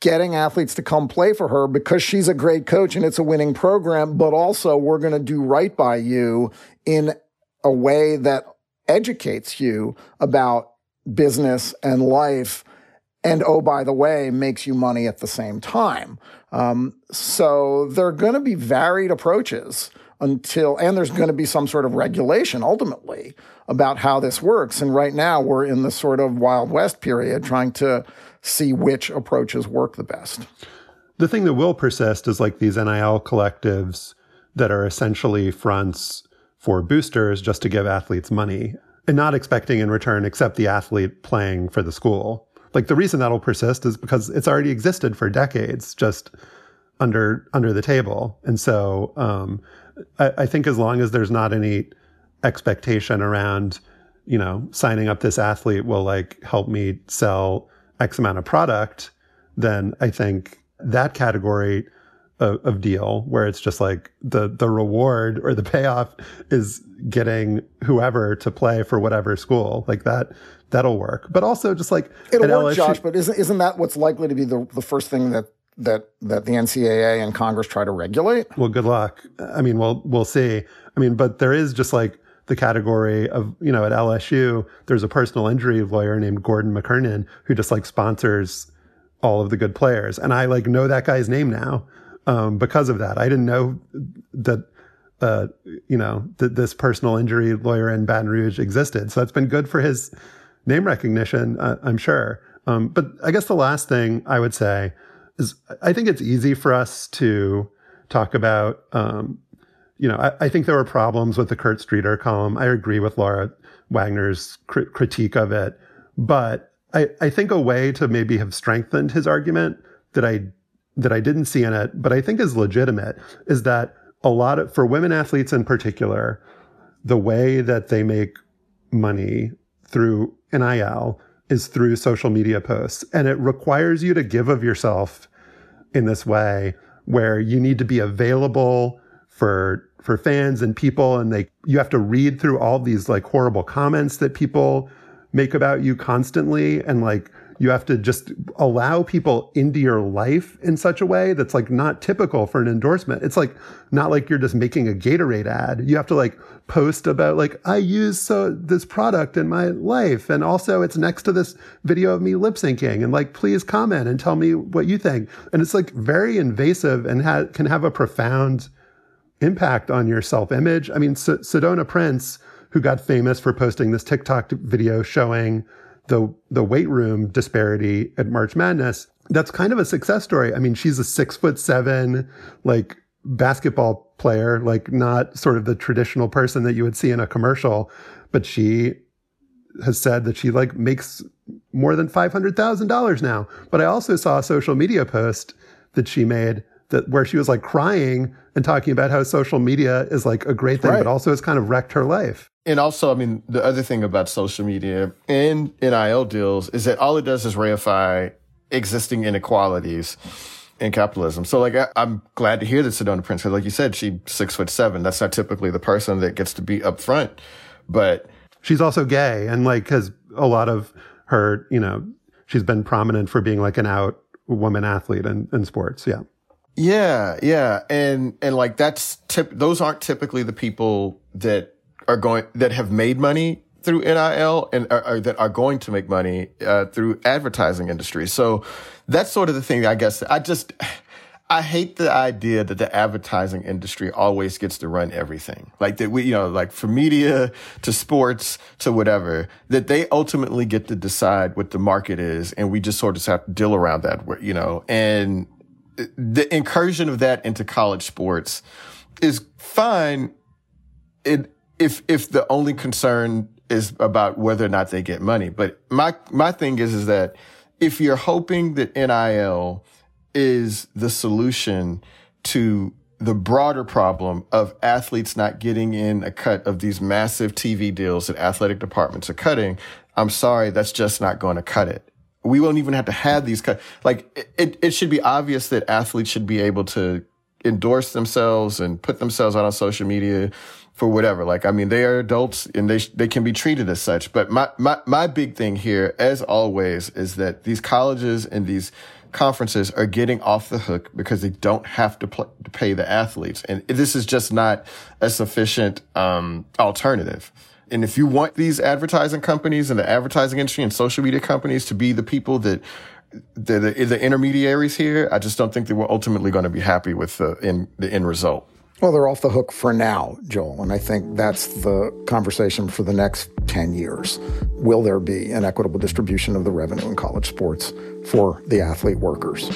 getting athletes to come play for her because she's a great coach and it's a winning program, but also we're going to do right by you in a way that educates you about business and life. And oh, by the way, makes you money at the same time. Um, so there are going to be varied approaches until, and there's going to be some sort of regulation ultimately about how this works. And right now we're in the sort of Wild West period trying to see which approaches work the best. The thing that will persist is like these NIL collectives that are essentially fronts for boosters just to give athletes money and not expecting in return except the athlete playing for the school. Like the reason that'll persist is because it's already existed for decades, just under under the table. And so um, I, I think as long as there's not any expectation around, you know, signing up this athlete will like help me sell X amount of product, then I think that category of, of, deal where it's just like the the reward or the payoff is getting whoever to play for whatever school like that that'll work. But also just like it'll work, LSU, Josh. But isn't isn't that what's likely to be the the first thing that that that the NCAA and Congress try to regulate? Well, good luck. I mean, we'll we'll see. I mean, but there is just like the category of you know at LSU, there's a personal injury lawyer named Gordon McKernan who just like sponsors all of the good players, and I like know that guy's name now um, because of that. I didn't know that. Uh, you know, that this personal injury lawyer in Baton Rouge existed. So that's been good for his name recognition, uh, I'm sure. Um, but I guess the last thing I would say is I think it's easy for us to talk about, um, you know, I, I, think there were problems with the Kurt Streeter column. I agree with Laura Wagner's cr- critique of it, but I, I think a way to maybe have strengthened his argument that I that I didn't see in it, but I think is legitimate, is that a lot of for women athletes in particular, the way that they make money through NIL is through social media posts. And it requires you to give of yourself in this way where you need to be available for for fans and people and they you have to read through all these like horrible comments that people make about you constantly and like you have to just allow people into your life in such a way that's like not typical for an endorsement. It's like not like you're just making a Gatorade ad. You have to like post about like I use so this product in my life and also it's next to this video of me lip syncing and like please comment and tell me what you think. And it's like very invasive and ha- can have a profound impact on your self-image. I mean, S- Sedona Prince who got famous for posting this TikTok video showing the the weight room disparity at March Madness, that's kind of a success story. I mean, she's a six foot seven, like basketball player, like not sort of the traditional person that you would see in a commercial, but she has said that she like makes more than five hundred thousand dollars now. But I also saw a social media post that she made that where she was like crying and talking about how social media is like a great thing, right. but also has kind of wrecked her life. And also, I mean, the other thing about social media and NIL deals is that all it does is reify existing inequalities in capitalism. So, like, I, am glad to hear that Sedona Prince, because like you said, she's six foot seven. That's not typically the person that gets to be up front, but she's also gay and like has a lot of her, you know, she's been prominent for being like an out woman athlete in, in sports. Yeah. Yeah, yeah, and and like that's tip. Those aren't typically the people that are going that have made money through NIL and or, or that are going to make money uh, through advertising industry. So that's sort of the thing. I guess I just I hate the idea that the advertising industry always gets to run everything. Like that we, you know, like from media to sports to whatever, that they ultimately get to decide what the market is. And we just sort of have to deal around that, you know, and the incursion of that into college sports is fine. It, if, if the only concern is about whether or not they get money. But my, my thing is, is that if you're hoping that NIL is the solution to the broader problem of athletes not getting in a cut of these massive TV deals that athletic departments are cutting. I'm sorry, that's just not going to cut it. We won't even have to have these cut. Like it, it should be obvious that athletes should be able to endorse themselves and put themselves out on social media for whatever. Like, I mean, they are adults and they, they can be treated as such. But my, my, my big thing here, as always, is that these colleges and these conferences are getting off the hook because they don't have to, pl- to pay the athletes. And this is just not a sufficient um, alternative. And if you want these advertising companies and the advertising industry and social media companies to be the people that the, the, the intermediaries here, I just don't think that we're ultimately going to be happy with the the end result. Well, they're off the hook for now, Joel, and I think that's the conversation for the next 10 years. Will there be an equitable distribution of the revenue in college sports for the athlete workers?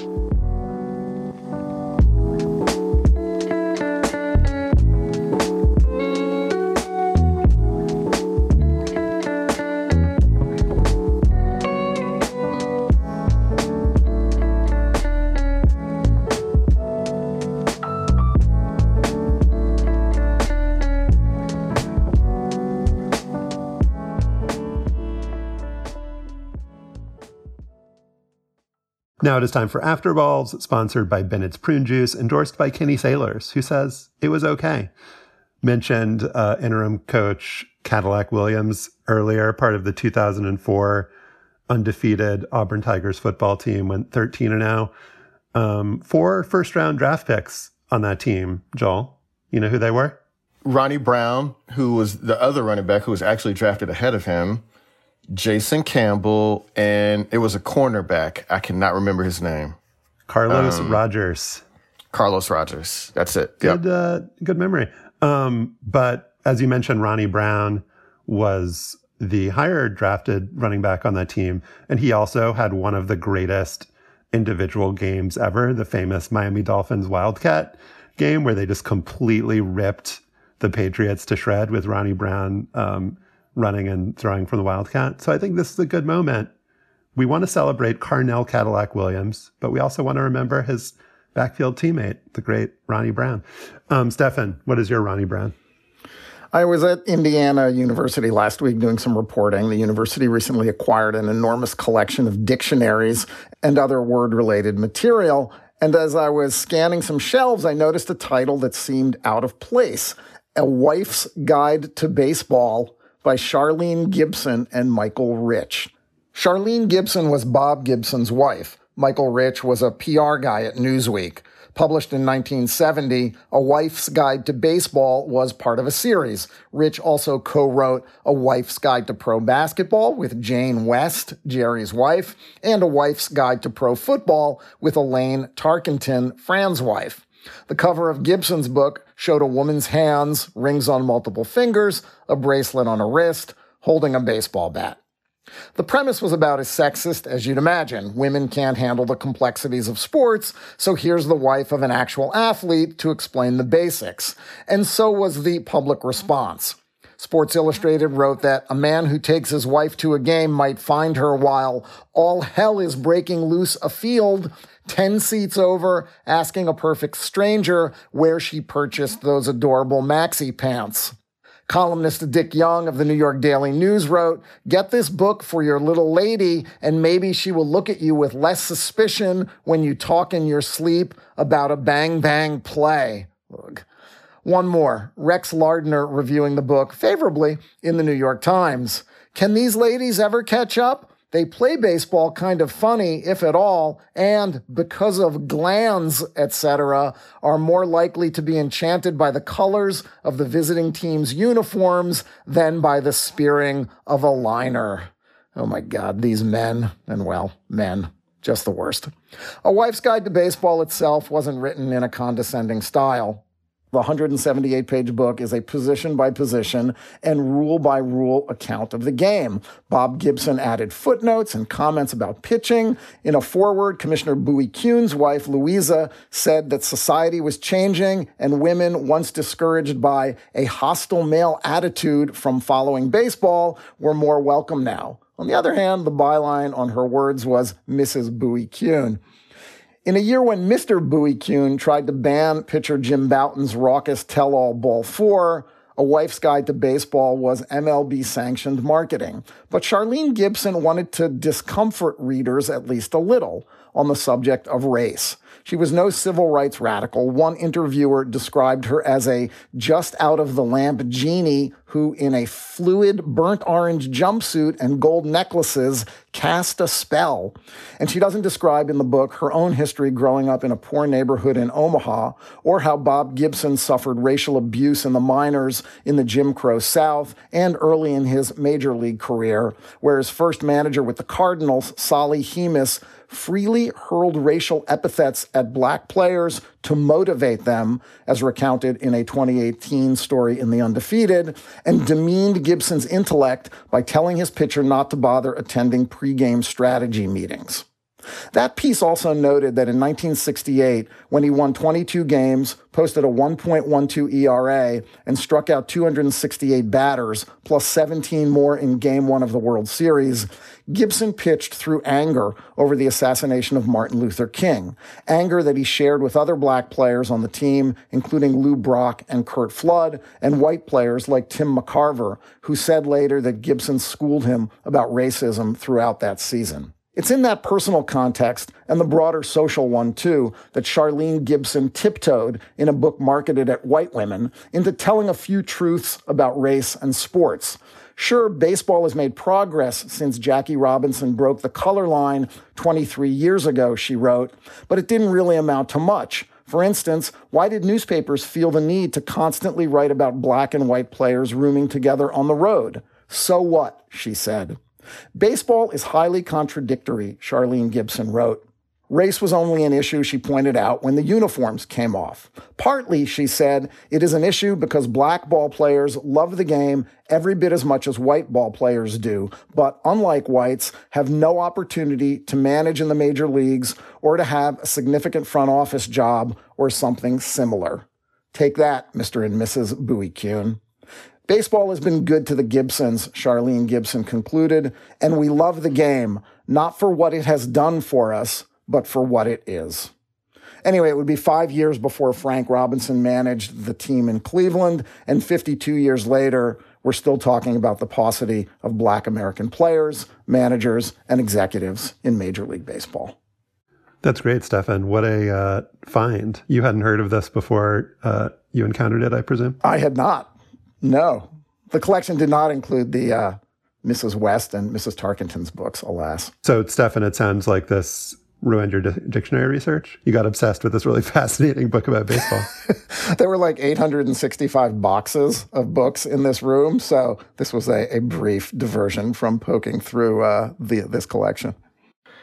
Now it is time for After Balls, sponsored by Bennett's Prune Juice, endorsed by Kenny Sailors, who says it was okay. Mentioned uh, interim coach Cadillac Williams earlier, part of the 2004 undefeated Auburn Tigers football team, went 13 and 0. Um, four first round draft picks on that team. Joel, you know who they were? Ronnie Brown, who was the other running back who was actually drafted ahead of him. Jason Campbell, and it was a cornerback. I cannot remember his name. Carlos um, Rogers. Carlos Rogers. That's it. Yep. Good, uh, good memory. Um, but as you mentioned, Ronnie Brown was the higher drafted running back on that team. And he also had one of the greatest individual games ever, the famous Miami Dolphins Wildcat game, where they just completely ripped the Patriots to shred with Ronnie Brown um, running and throwing from the Wildcat. So I think this is a good moment. We want to celebrate Carnell Cadillac Williams, but we also want to remember his backfield teammate, the great Ronnie Brown. Um, Stefan, what is your Ronnie Brown? I was at Indiana University last week doing some reporting. The university recently acquired an enormous collection of dictionaries and other word related material. And as I was scanning some shelves, I noticed a title that seemed out of place A Wife's Guide to Baseball by Charlene Gibson and Michael Rich. Charlene Gibson was Bob Gibson's wife. Michael Rich was a PR guy at Newsweek. Published in 1970, A Wife's Guide to Baseball was part of a series. Rich also co-wrote A Wife's Guide to Pro Basketball with Jane West, Jerry's wife, and A Wife's Guide to Pro Football with Elaine Tarkenton, Fran's wife. The cover of Gibson's book showed a woman's hands, rings on multiple fingers, a bracelet on a wrist, holding a baseball bat. The premise was about as sexist as you'd imagine. Women can't handle the complexities of sports, so here's the wife of an actual athlete to explain the basics. And so was the public response. Sports Illustrated wrote that a man who takes his wife to a game might find her while all hell is breaking loose afield 10 seats over, asking a perfect stranger where she purchased those adorable maxi pants. Columnist Dick Young of the New York Daily News wrote, Get this book for your little lady, and maybe she will look at you with less suspicion when you talk in your sleep about a bang bang play. Ugh. One more Rex Lardner reviewing the book favorably in the New York Times. Can these ladies ever catch up? They play baseball kind of funny, if at all, and because of glands, etc., are more likely to be enchanted by the colors of the visiting team's uniforms than by the spearing of a liner. Oh my God, these men, and well, men, just the worst. A Wife's Guide to Baseball itself wasn't written in a condescending style. The 178 page book is a position by position and rule by rule account of the game. Bob Gibson added footnotes and comments about pitching. In a foreword, Commissioner Bowie Kuhn's wife, Louisa, said that society was changing and women, once discouraged by a hostile male attitude from following baseball, were more welcome now. On the other hand, the byline on her words was Mrs. Bowie Kuhn. In a year when Mr. Bowie Kuhn tried to ban pitcher Jim Bouton's raucous tell all ball four, a wife's guide to baseball was MLB sanctioned marketing. But Charlene Gibson wanted to discomfort readers at least a little on the subject of race. She was no civil rights radical. One interviewer described her as a just out of the lamp genie who, in a fluid burnt orange jumpsuit and gold necklaces, cast a spell. And she doesn't describe in the book her own history growing up in a poor neighborhood in Omaha or how Bob Gibson suffered racial abuse in the minors in the Jim Crow South and early in his major league career, where his first manager with the Cardinals, Solly Hemus, freely hurled racial epithets at black players to motivate them, as recounted in a 2018 story in The Undefeated, and demeaned Gibson's intellect by telling his pitcher not to bother attending pregame strategy meetings. That piece also noted that in 1968, when he won 22 games, posted a 1.12 ERA, and struck out 268 batters, plus 17 more in Game 1 of the World Series, Gibson pitched through anger over the assassination of Martin Luther King, anger that he shared with other black players on the team, including Lou Brock and Curt Flood, and white players like Tim McCarver, who said later that Gibson schooled him about racism throughout that season. It's in that personal context and the broader social one, too, that Charlene Gibson tiptoed in a book marketed at white women into telling a few truths about race and sports. Sure, baseball has made progress since Jackie Robinson broke the color line 23 years ago, she wrote, but it didn't really amount to much. For instance, why did newspapers feel the need to constantly write about black and white players rooming together on the road? So what? she said. Baseball is highly contradictory, Charlene Gibson wrote. Race was only an issue, she pointed out, when the uniforms came off. Partly, she said, it is an issue because black ball players love the game every bit as much as white ball players do, but unlike whites, have no opportunity to manage in the major leagues or to have a significant front office job or something similar. Take that, Mr. and Mrs. Bowie Kuhn. Baseball has been good to the Gibsons, Charlene Gibson concluded, and we love the game, not for what it has done for us, but for what it is. Anyway, it would be five years before Frank Robinson managed the team in Cleveland, and 52 years later, we're still talking about the paucity of black American players, managers, and executives in Major League Baseball. That's great, Stefan. What a uh, find. You hadn't heard of this before uh, you encountered it, I presume? I had not. No. The collection did not include the uh, Mrs. West and Mrs. Tarkenton's books, alas. So, Stefan, it sounds like this ruined your di- dictionary research. You got obsessed with this really fascinating book about baseball. there were like 865 boxes of books in this room, so this was a, a brief diversion from poking through uh, the, this collection.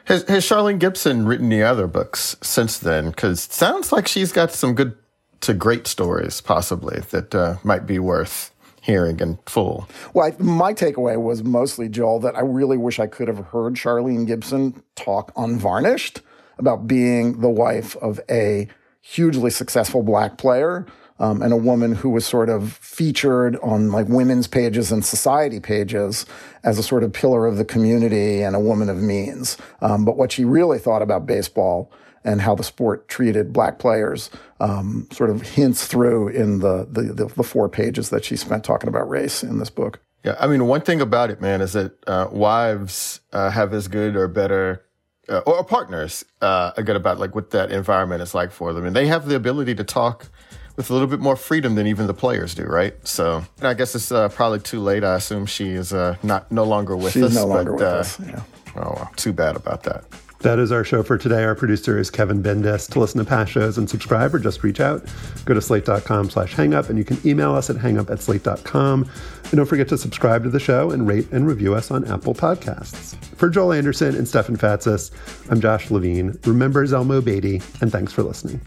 Has, has Charlene Gibson written any other books since then? Because sounds like she's got some good to great stories, possibly that uh, might be worth hearing in full. Well, I, my takeaway was mostly, Joel, that I really wish I could have heard Charlene Gibson talk unvarnished about being the wife of a hugely successful black player um, and a woman who was sort of featured on like women's pages and society pages as a sort of pillar of the community and a woman of means. Um, but what she really thought about baseball and how the sport treated black players um, sort of hints through in the, the, the, four pages that she spent talking about race in this book. Yeah, I mean, one thing about it, man, is that uh, wives uh, have as good or better, uh, or partners uh, are good about like what that environment is like for them, and they have the ability to talk with a little bit more freedom than even the players do, right? So I guess it's uh, probably too late. I assume she is uh, not no longer with She's us. no longer but, with us. Yeah. Oh, well, too bad about that. That is our show for today. Our producer is Kevin Bendis. To listen to past shows and subscribe or just reach out, go to slate.com slash hangup and you can email us at hangup at slate.com. And don't forget to subscribe to the show and rate and review us on Apple Podcasts. For Joel Anderson and Stefan Fatsis, I'm Josh Levin. Remember Zelmo Beatty, and thanks for listening.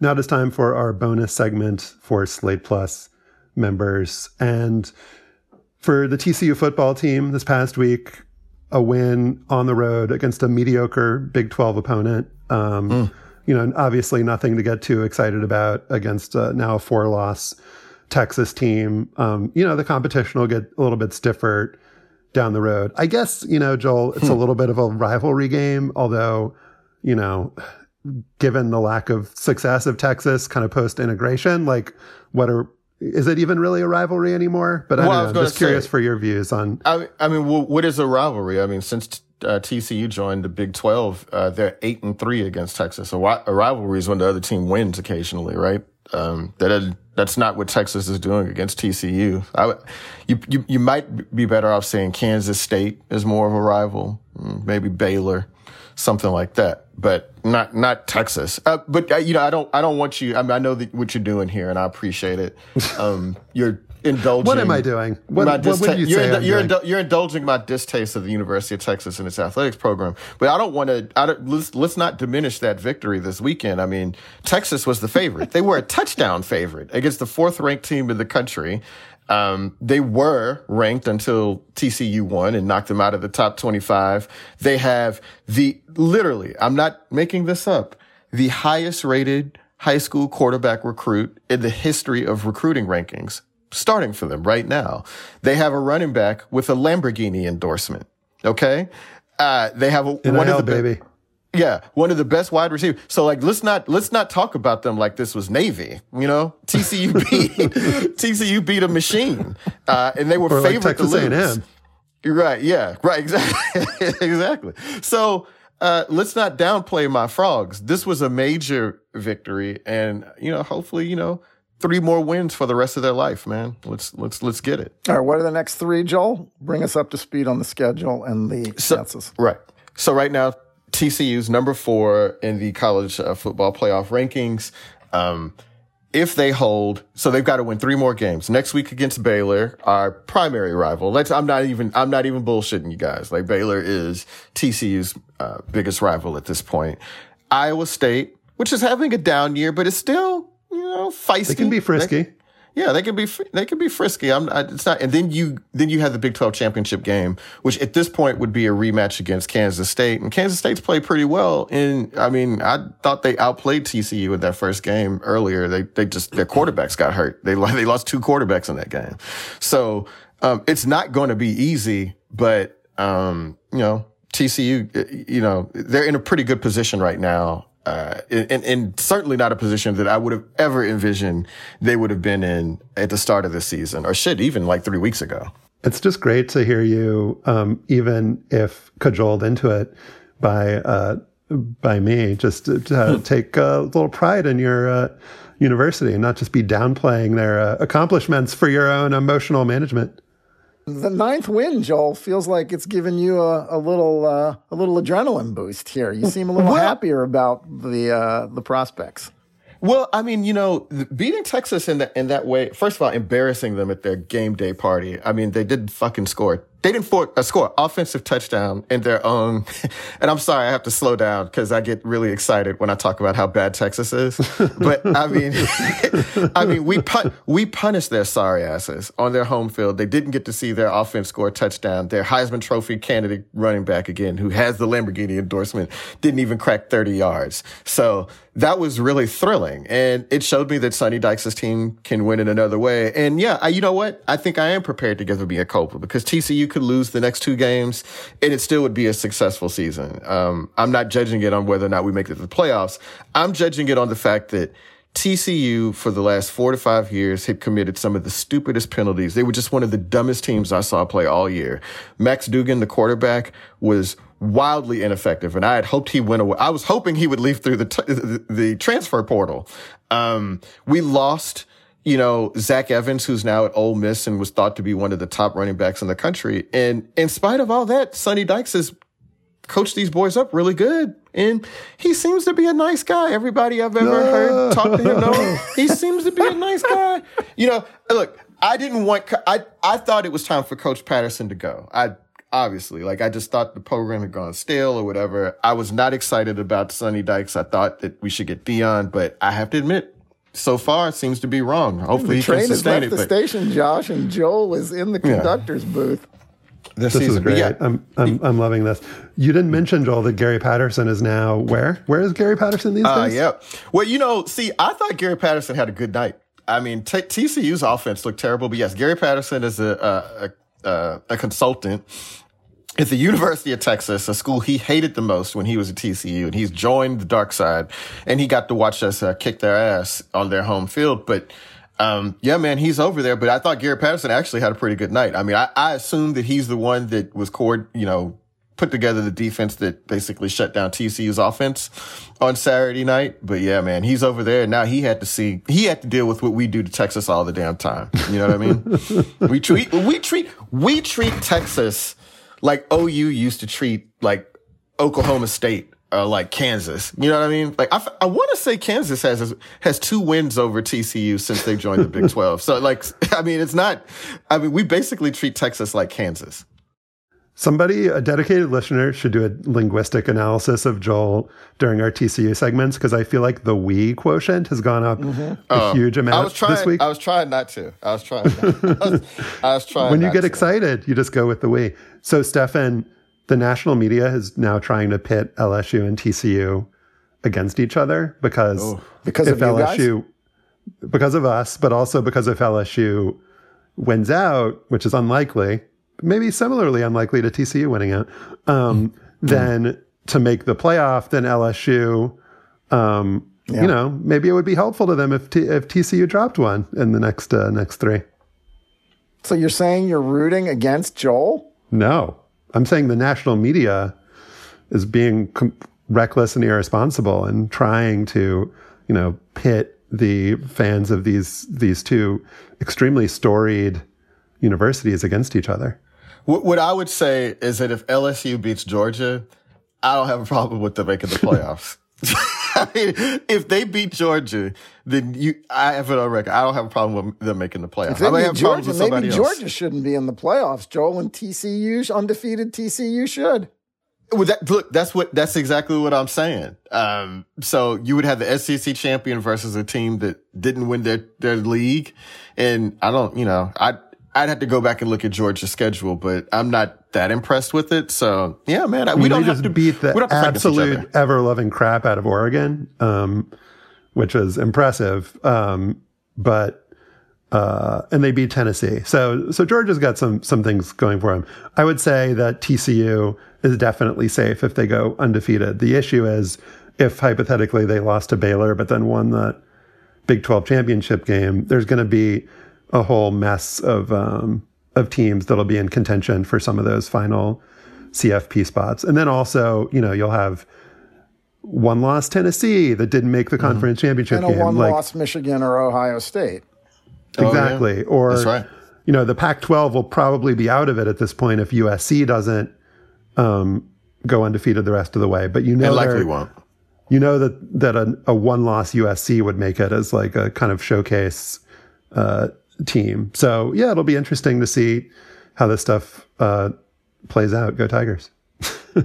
Now it is time for our bonus segment for Slate Plus members. And for the TCU football team this past week, a win on the road against a mediocre Big 12 opponent. Um, mm. You know, obviously nothing to get too excited about against uh, now a four loss Texas team. Um, you know, the competition will get a little bit stiffer down the road. I guess, you know, Joel, it's hmm. a little bit of a rivalry game, although, you know, given the lack of success of Texas kind of post integration, like what are is it even really a rivalry anymore? But I well, know, I'm just say, curious for your views on. I, I mean, what is a rivalry? I mean, since uh, TCU joined the Big Twelve, uh, they're eight and three against Texas. A, a rivalry is when the other team wins occasionally, right? Um, that that's not what Texas is doing against TCU. I, you, you you might be better off saying Kansas State is more of a rival, mm, maybe Baylor something like that, but not not Texas. Uh, but uh, you know, I don't I don't want you. I mean, I know that what you're doing here, and I appreciate it. Um, you're indulging. What am I doing? What, what dista- would you you're, say? you're, you're, indulging my distaste of the University of Texas and its athletics program. But I don't want to. Let's, let's not diminish that victory this weekend. I mean, Texas was the favorite. they were a touchdown favorite against the fourth ranked team in the country. Um, they were ranked until TCU won and knocked them out of the top 25. They have the, literally, I'm not making this up, the highest rated high school quarterback recruit in the history of recruiting rankings, starting for them right now. They have a running back with a Lamborghini endorsement. Okay. Uh, they have a, one of the baby. Yeah, one of the best wide receivers. So like, let's not let's not talk about them like this was Navy. You know, TCU beat TCU beat a machine, uh, and they were or favorite like Texas to lose. A&M. Right. Yeah. Right. Exactly. exactly. So uh, let's not downplay my frogs. This was a major victory, and you know, hopefully, you know, three more wins for the rest of their life, man. Let's let's let's get it. All right. What are the next three, Joel? Bring us up to speed on the schedule and the so, census. Right. So right now, TCU's number four in the college uh, football playoff rankings. Um, if they hold, so they've got to win three more games next week against Baylor, our primary rival. Let's, I'm not even, I'm not even bullshitting you guys. Like Baylor is TCU's uh, biggest rival at this point. Iowa State, which is having a down year, but it's still, you know, feisty. They can be frisky. They, yeah, they can be they can be frisky. I'm I, it's not, and then you then you have the Big Twelve championship game, which at this point would be a rematch against Kansas State, and Kansas State's played pretty well. And I mean, I thought they outplayed TCU in that first game earlier. They they just their quarterbacks got hurt. They they lost two quarterbacks in that game, so um, it's not going to be easy. But um, you know, TCU, you know, they're in a pretty good position right now uh, and, and, certainly not a position that I would have ever envisioned they would have been in at the start of the season, or shit, even like three weeks ago. It's just great to hear you, um, even if cajoled into it by uh, by me, just to, to take a little pride in your uh, university and not just be downplaying their uh, accomplishments for your own emotional management. The ninth win, Joel, feels like it's given you a, a little uh, a little adrenaline boost here. You seem a little well, happier about the uh, the prospects. Well, I mean, you know, beating Texas in that in that way. First of all, embarrassing them at their game day party. I mean, they didn't fucking score they didn't for, uh, score offensive touchdown in their own. And I'm sorry, I have to slow down because I get really excited when I talk about how bad Texas is. But I mean, I mean, we pun- we punished their sorry asses on their home field. They didn't get to see their offense score a touchdown. Their Heisman Trophy candidate running back again, who has the Lamborghini endorsement, didn't even crack 30 yards. So that was really thrilling. And it showed me that Sonny Dykes' team can win in another way. And yeah, I, you know what? I think I am prepared to give them a culprit because TCU could lose the next two games and it still would be a successful season. Um, I'm not judging it on whether or not we make it to the playoffs. I'm judging it on the fact that TCU for the last four to five years had committed some of the stupidest penalties. They were just one of the dumbest teams I saw play all year. Max Duggan, the quarterback, was wildly ineffective. And I had hoped he went away. I was hoping he would leave through the, t- the, transfer portal. Um, we lost, you know, Zach Evans, who's now at Ole Miss and was thought to be one of the top running backs in the country. And in spite of all that, Sonny Dykes has coached these boys up really good. And he seems to be a nice guy. Everybody I've ever no. heard talk to him, no, he seems to be a nice guy. You know, look, I didn't want, I, I thought it was time for Coach Patterson to go. I, obviously, like I just thought the program had gone stale or whatever. I was not excited about Sonny Dykes. I thought that we should get Deion, but I have to admit, so far it seems to be wrong. Hopefully, the train he can sustain has left it. the station, Josh, and Joel is in the conductor's yeah. booth. This, this is great. Yeah. I'm, I'm, I'm loving this. You didn't mention Joel that Gary Patterson is now where? Where is Gary Patterson these uh, days? Yeah. Well, you know, see, I thought Gary Patterson had a good night. I mean, t- TCU's offense looked terrible, but yes, Gary Patterson is a a, a, a consultant at the University of Texas, a school he hated the most when he was at TCU, and he's joined the dark side, and he got to watch us uh, kick their ass on their home field. But um, yeah, man, he's over there. But I thought Gary Patterson actually had a pretty good night. I mean, I, I assumed that he's the one that was cord, you know, put together the defense that basically shut down TCU's offense on Saturday night. But yeah, man, he's over there. Now he had to see, he had to deal with what we do to Texas all the damn time. You know what I mean? we treat, we treat, we treat Texas like OU used to treat like Oklahoma State or like Kansas. You know what I mean? Like I, I want to say Kansas has has two wins over TCU since they joined the Big 12. So like I mean it's not I mean we basically treat Texas like Kansas. Somebody, a dedicated listener, should do a linguistic analysis of Joel during our TCU segments because I feel like the we quotient has gone up mm-hmm. a uh, huge amount I was trying, this week. I was trying not to. I was trying. I was, I was trying. when you get to. excited, you just go with the we. So, Stefan, the national media is now trying to pit LSU and TCU against each other because oh, because if LSU, guys? because of us, but also because if LSU wins out, which is unlikely maybe similarly unlikely to TCU winning out, um, mm-hmm. then to make the playoff, than LSU, um, yeah. you know, maybe it would be helpful to them if T- if TCU dropped one in the next uh, next three. So you're saying you're rooting against Joel? No, I'm saying the national media is being com- reckless and irresponsible and trying to, you know, pit the fans of these these two extremely storied universities against each other. What I would say is that if LSU beats Georgia, I don't have a problem with them making the playoffs. I mean, if they beat Georgia, then you, I have it on record. I don't have a problem with them making the playoffs. If they I beat Georgia, maybe Georgia shouldn't be in the playoffs. Joel and TCU, undefeated TCU should. Well, that, look, that's what, that's exactly what I'm saying. Um, so you would have the SEC champion versus a team that didn't win their, their league. And I don't, you know, I, I'd have to go back and look at Georgia's schedule, but I'm not that impressed with it. So yeah, man, we, we don't have to beat the absolute ever loving crap out of Oregon, um, which was impressive. Um, but uh, and they beat Tennessee. So so Georgia's got some some things going for them. I would say that TCU is definitely safe if they go undefeated. The issue is if hypothetically they lost to Baylor, but then won the Big 12 championship game, there's going to be a whole mess of um, of teams that'll be in contention for some of those final CFP spots. And then also, you know, you'll have one loss Tennessee that didn't make the mm-hmm. conference mm-hmm. championship and a game. one like, loss Michigan or Ohio State. Exactly. Oh, yeah. Or That's right. you know, the Pac-12 will probably be out of it at this point if USC doesn't um, go undefeated the rest of the way. But you know, likely won't. You know that that a, a one-loss USC would make it as like a kind of showcase uh, team. So yeah, it'll be interesting to see how this stuff uh, plays out. Go Tigers!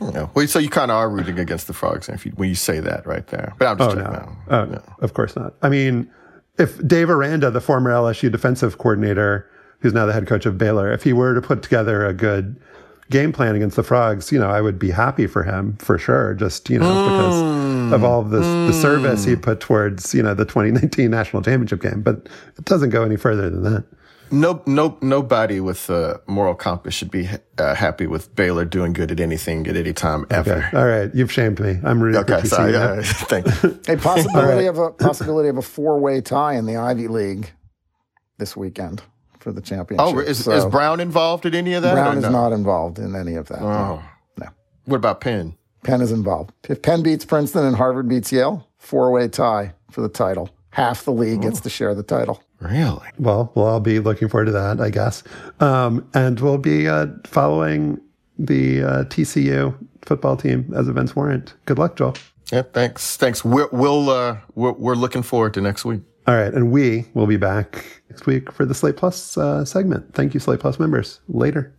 yeah. Well, so you kind of are rooting against the frogs if you, when you say that right there. But I'm just oh, no. Oh, no. Of course not. I mean, if Dave Aranda, the former LSU defensive coordinator, who's now the head coach of Baylor, if he were to put together a good game plan against the frogs, you know, I would be happy for him for sure. Just you know, mm. because of all this mm. the service he put towards you know the 2019 national championship game. But it doesn't go any further than that. No, no, nobody with a moral compass should be uh, happy with Baylor doing good at anything at any time ever. Okay. All right, you've shamed me. I'm really okay, for TCU. Sorry, yeah, thank you. a possibility right. of a possibility of a four way tie in the Ivy League this weekend for the championship. Oh, is, so is Brown involved in any of that? Brown is no? not involved in any of that. Oh. No. What about Penn? Penn is involved. If Penn beats Princeton and Harvard beats Yale, four way tie for the title. Half the league gets to share the title. Really? Well, we'll all be looking forward to that, I guess. Um, and we'll be uh, following the uh, TCU football team as events warrant. Good luck, Joel. Yeah, thanks. Thanks. We're, we'll, uh, we're, we're looking forward to next week. All right. And we will be back next week for the Slate Plus uh, segment. Thank you, Slate Plus members. Later.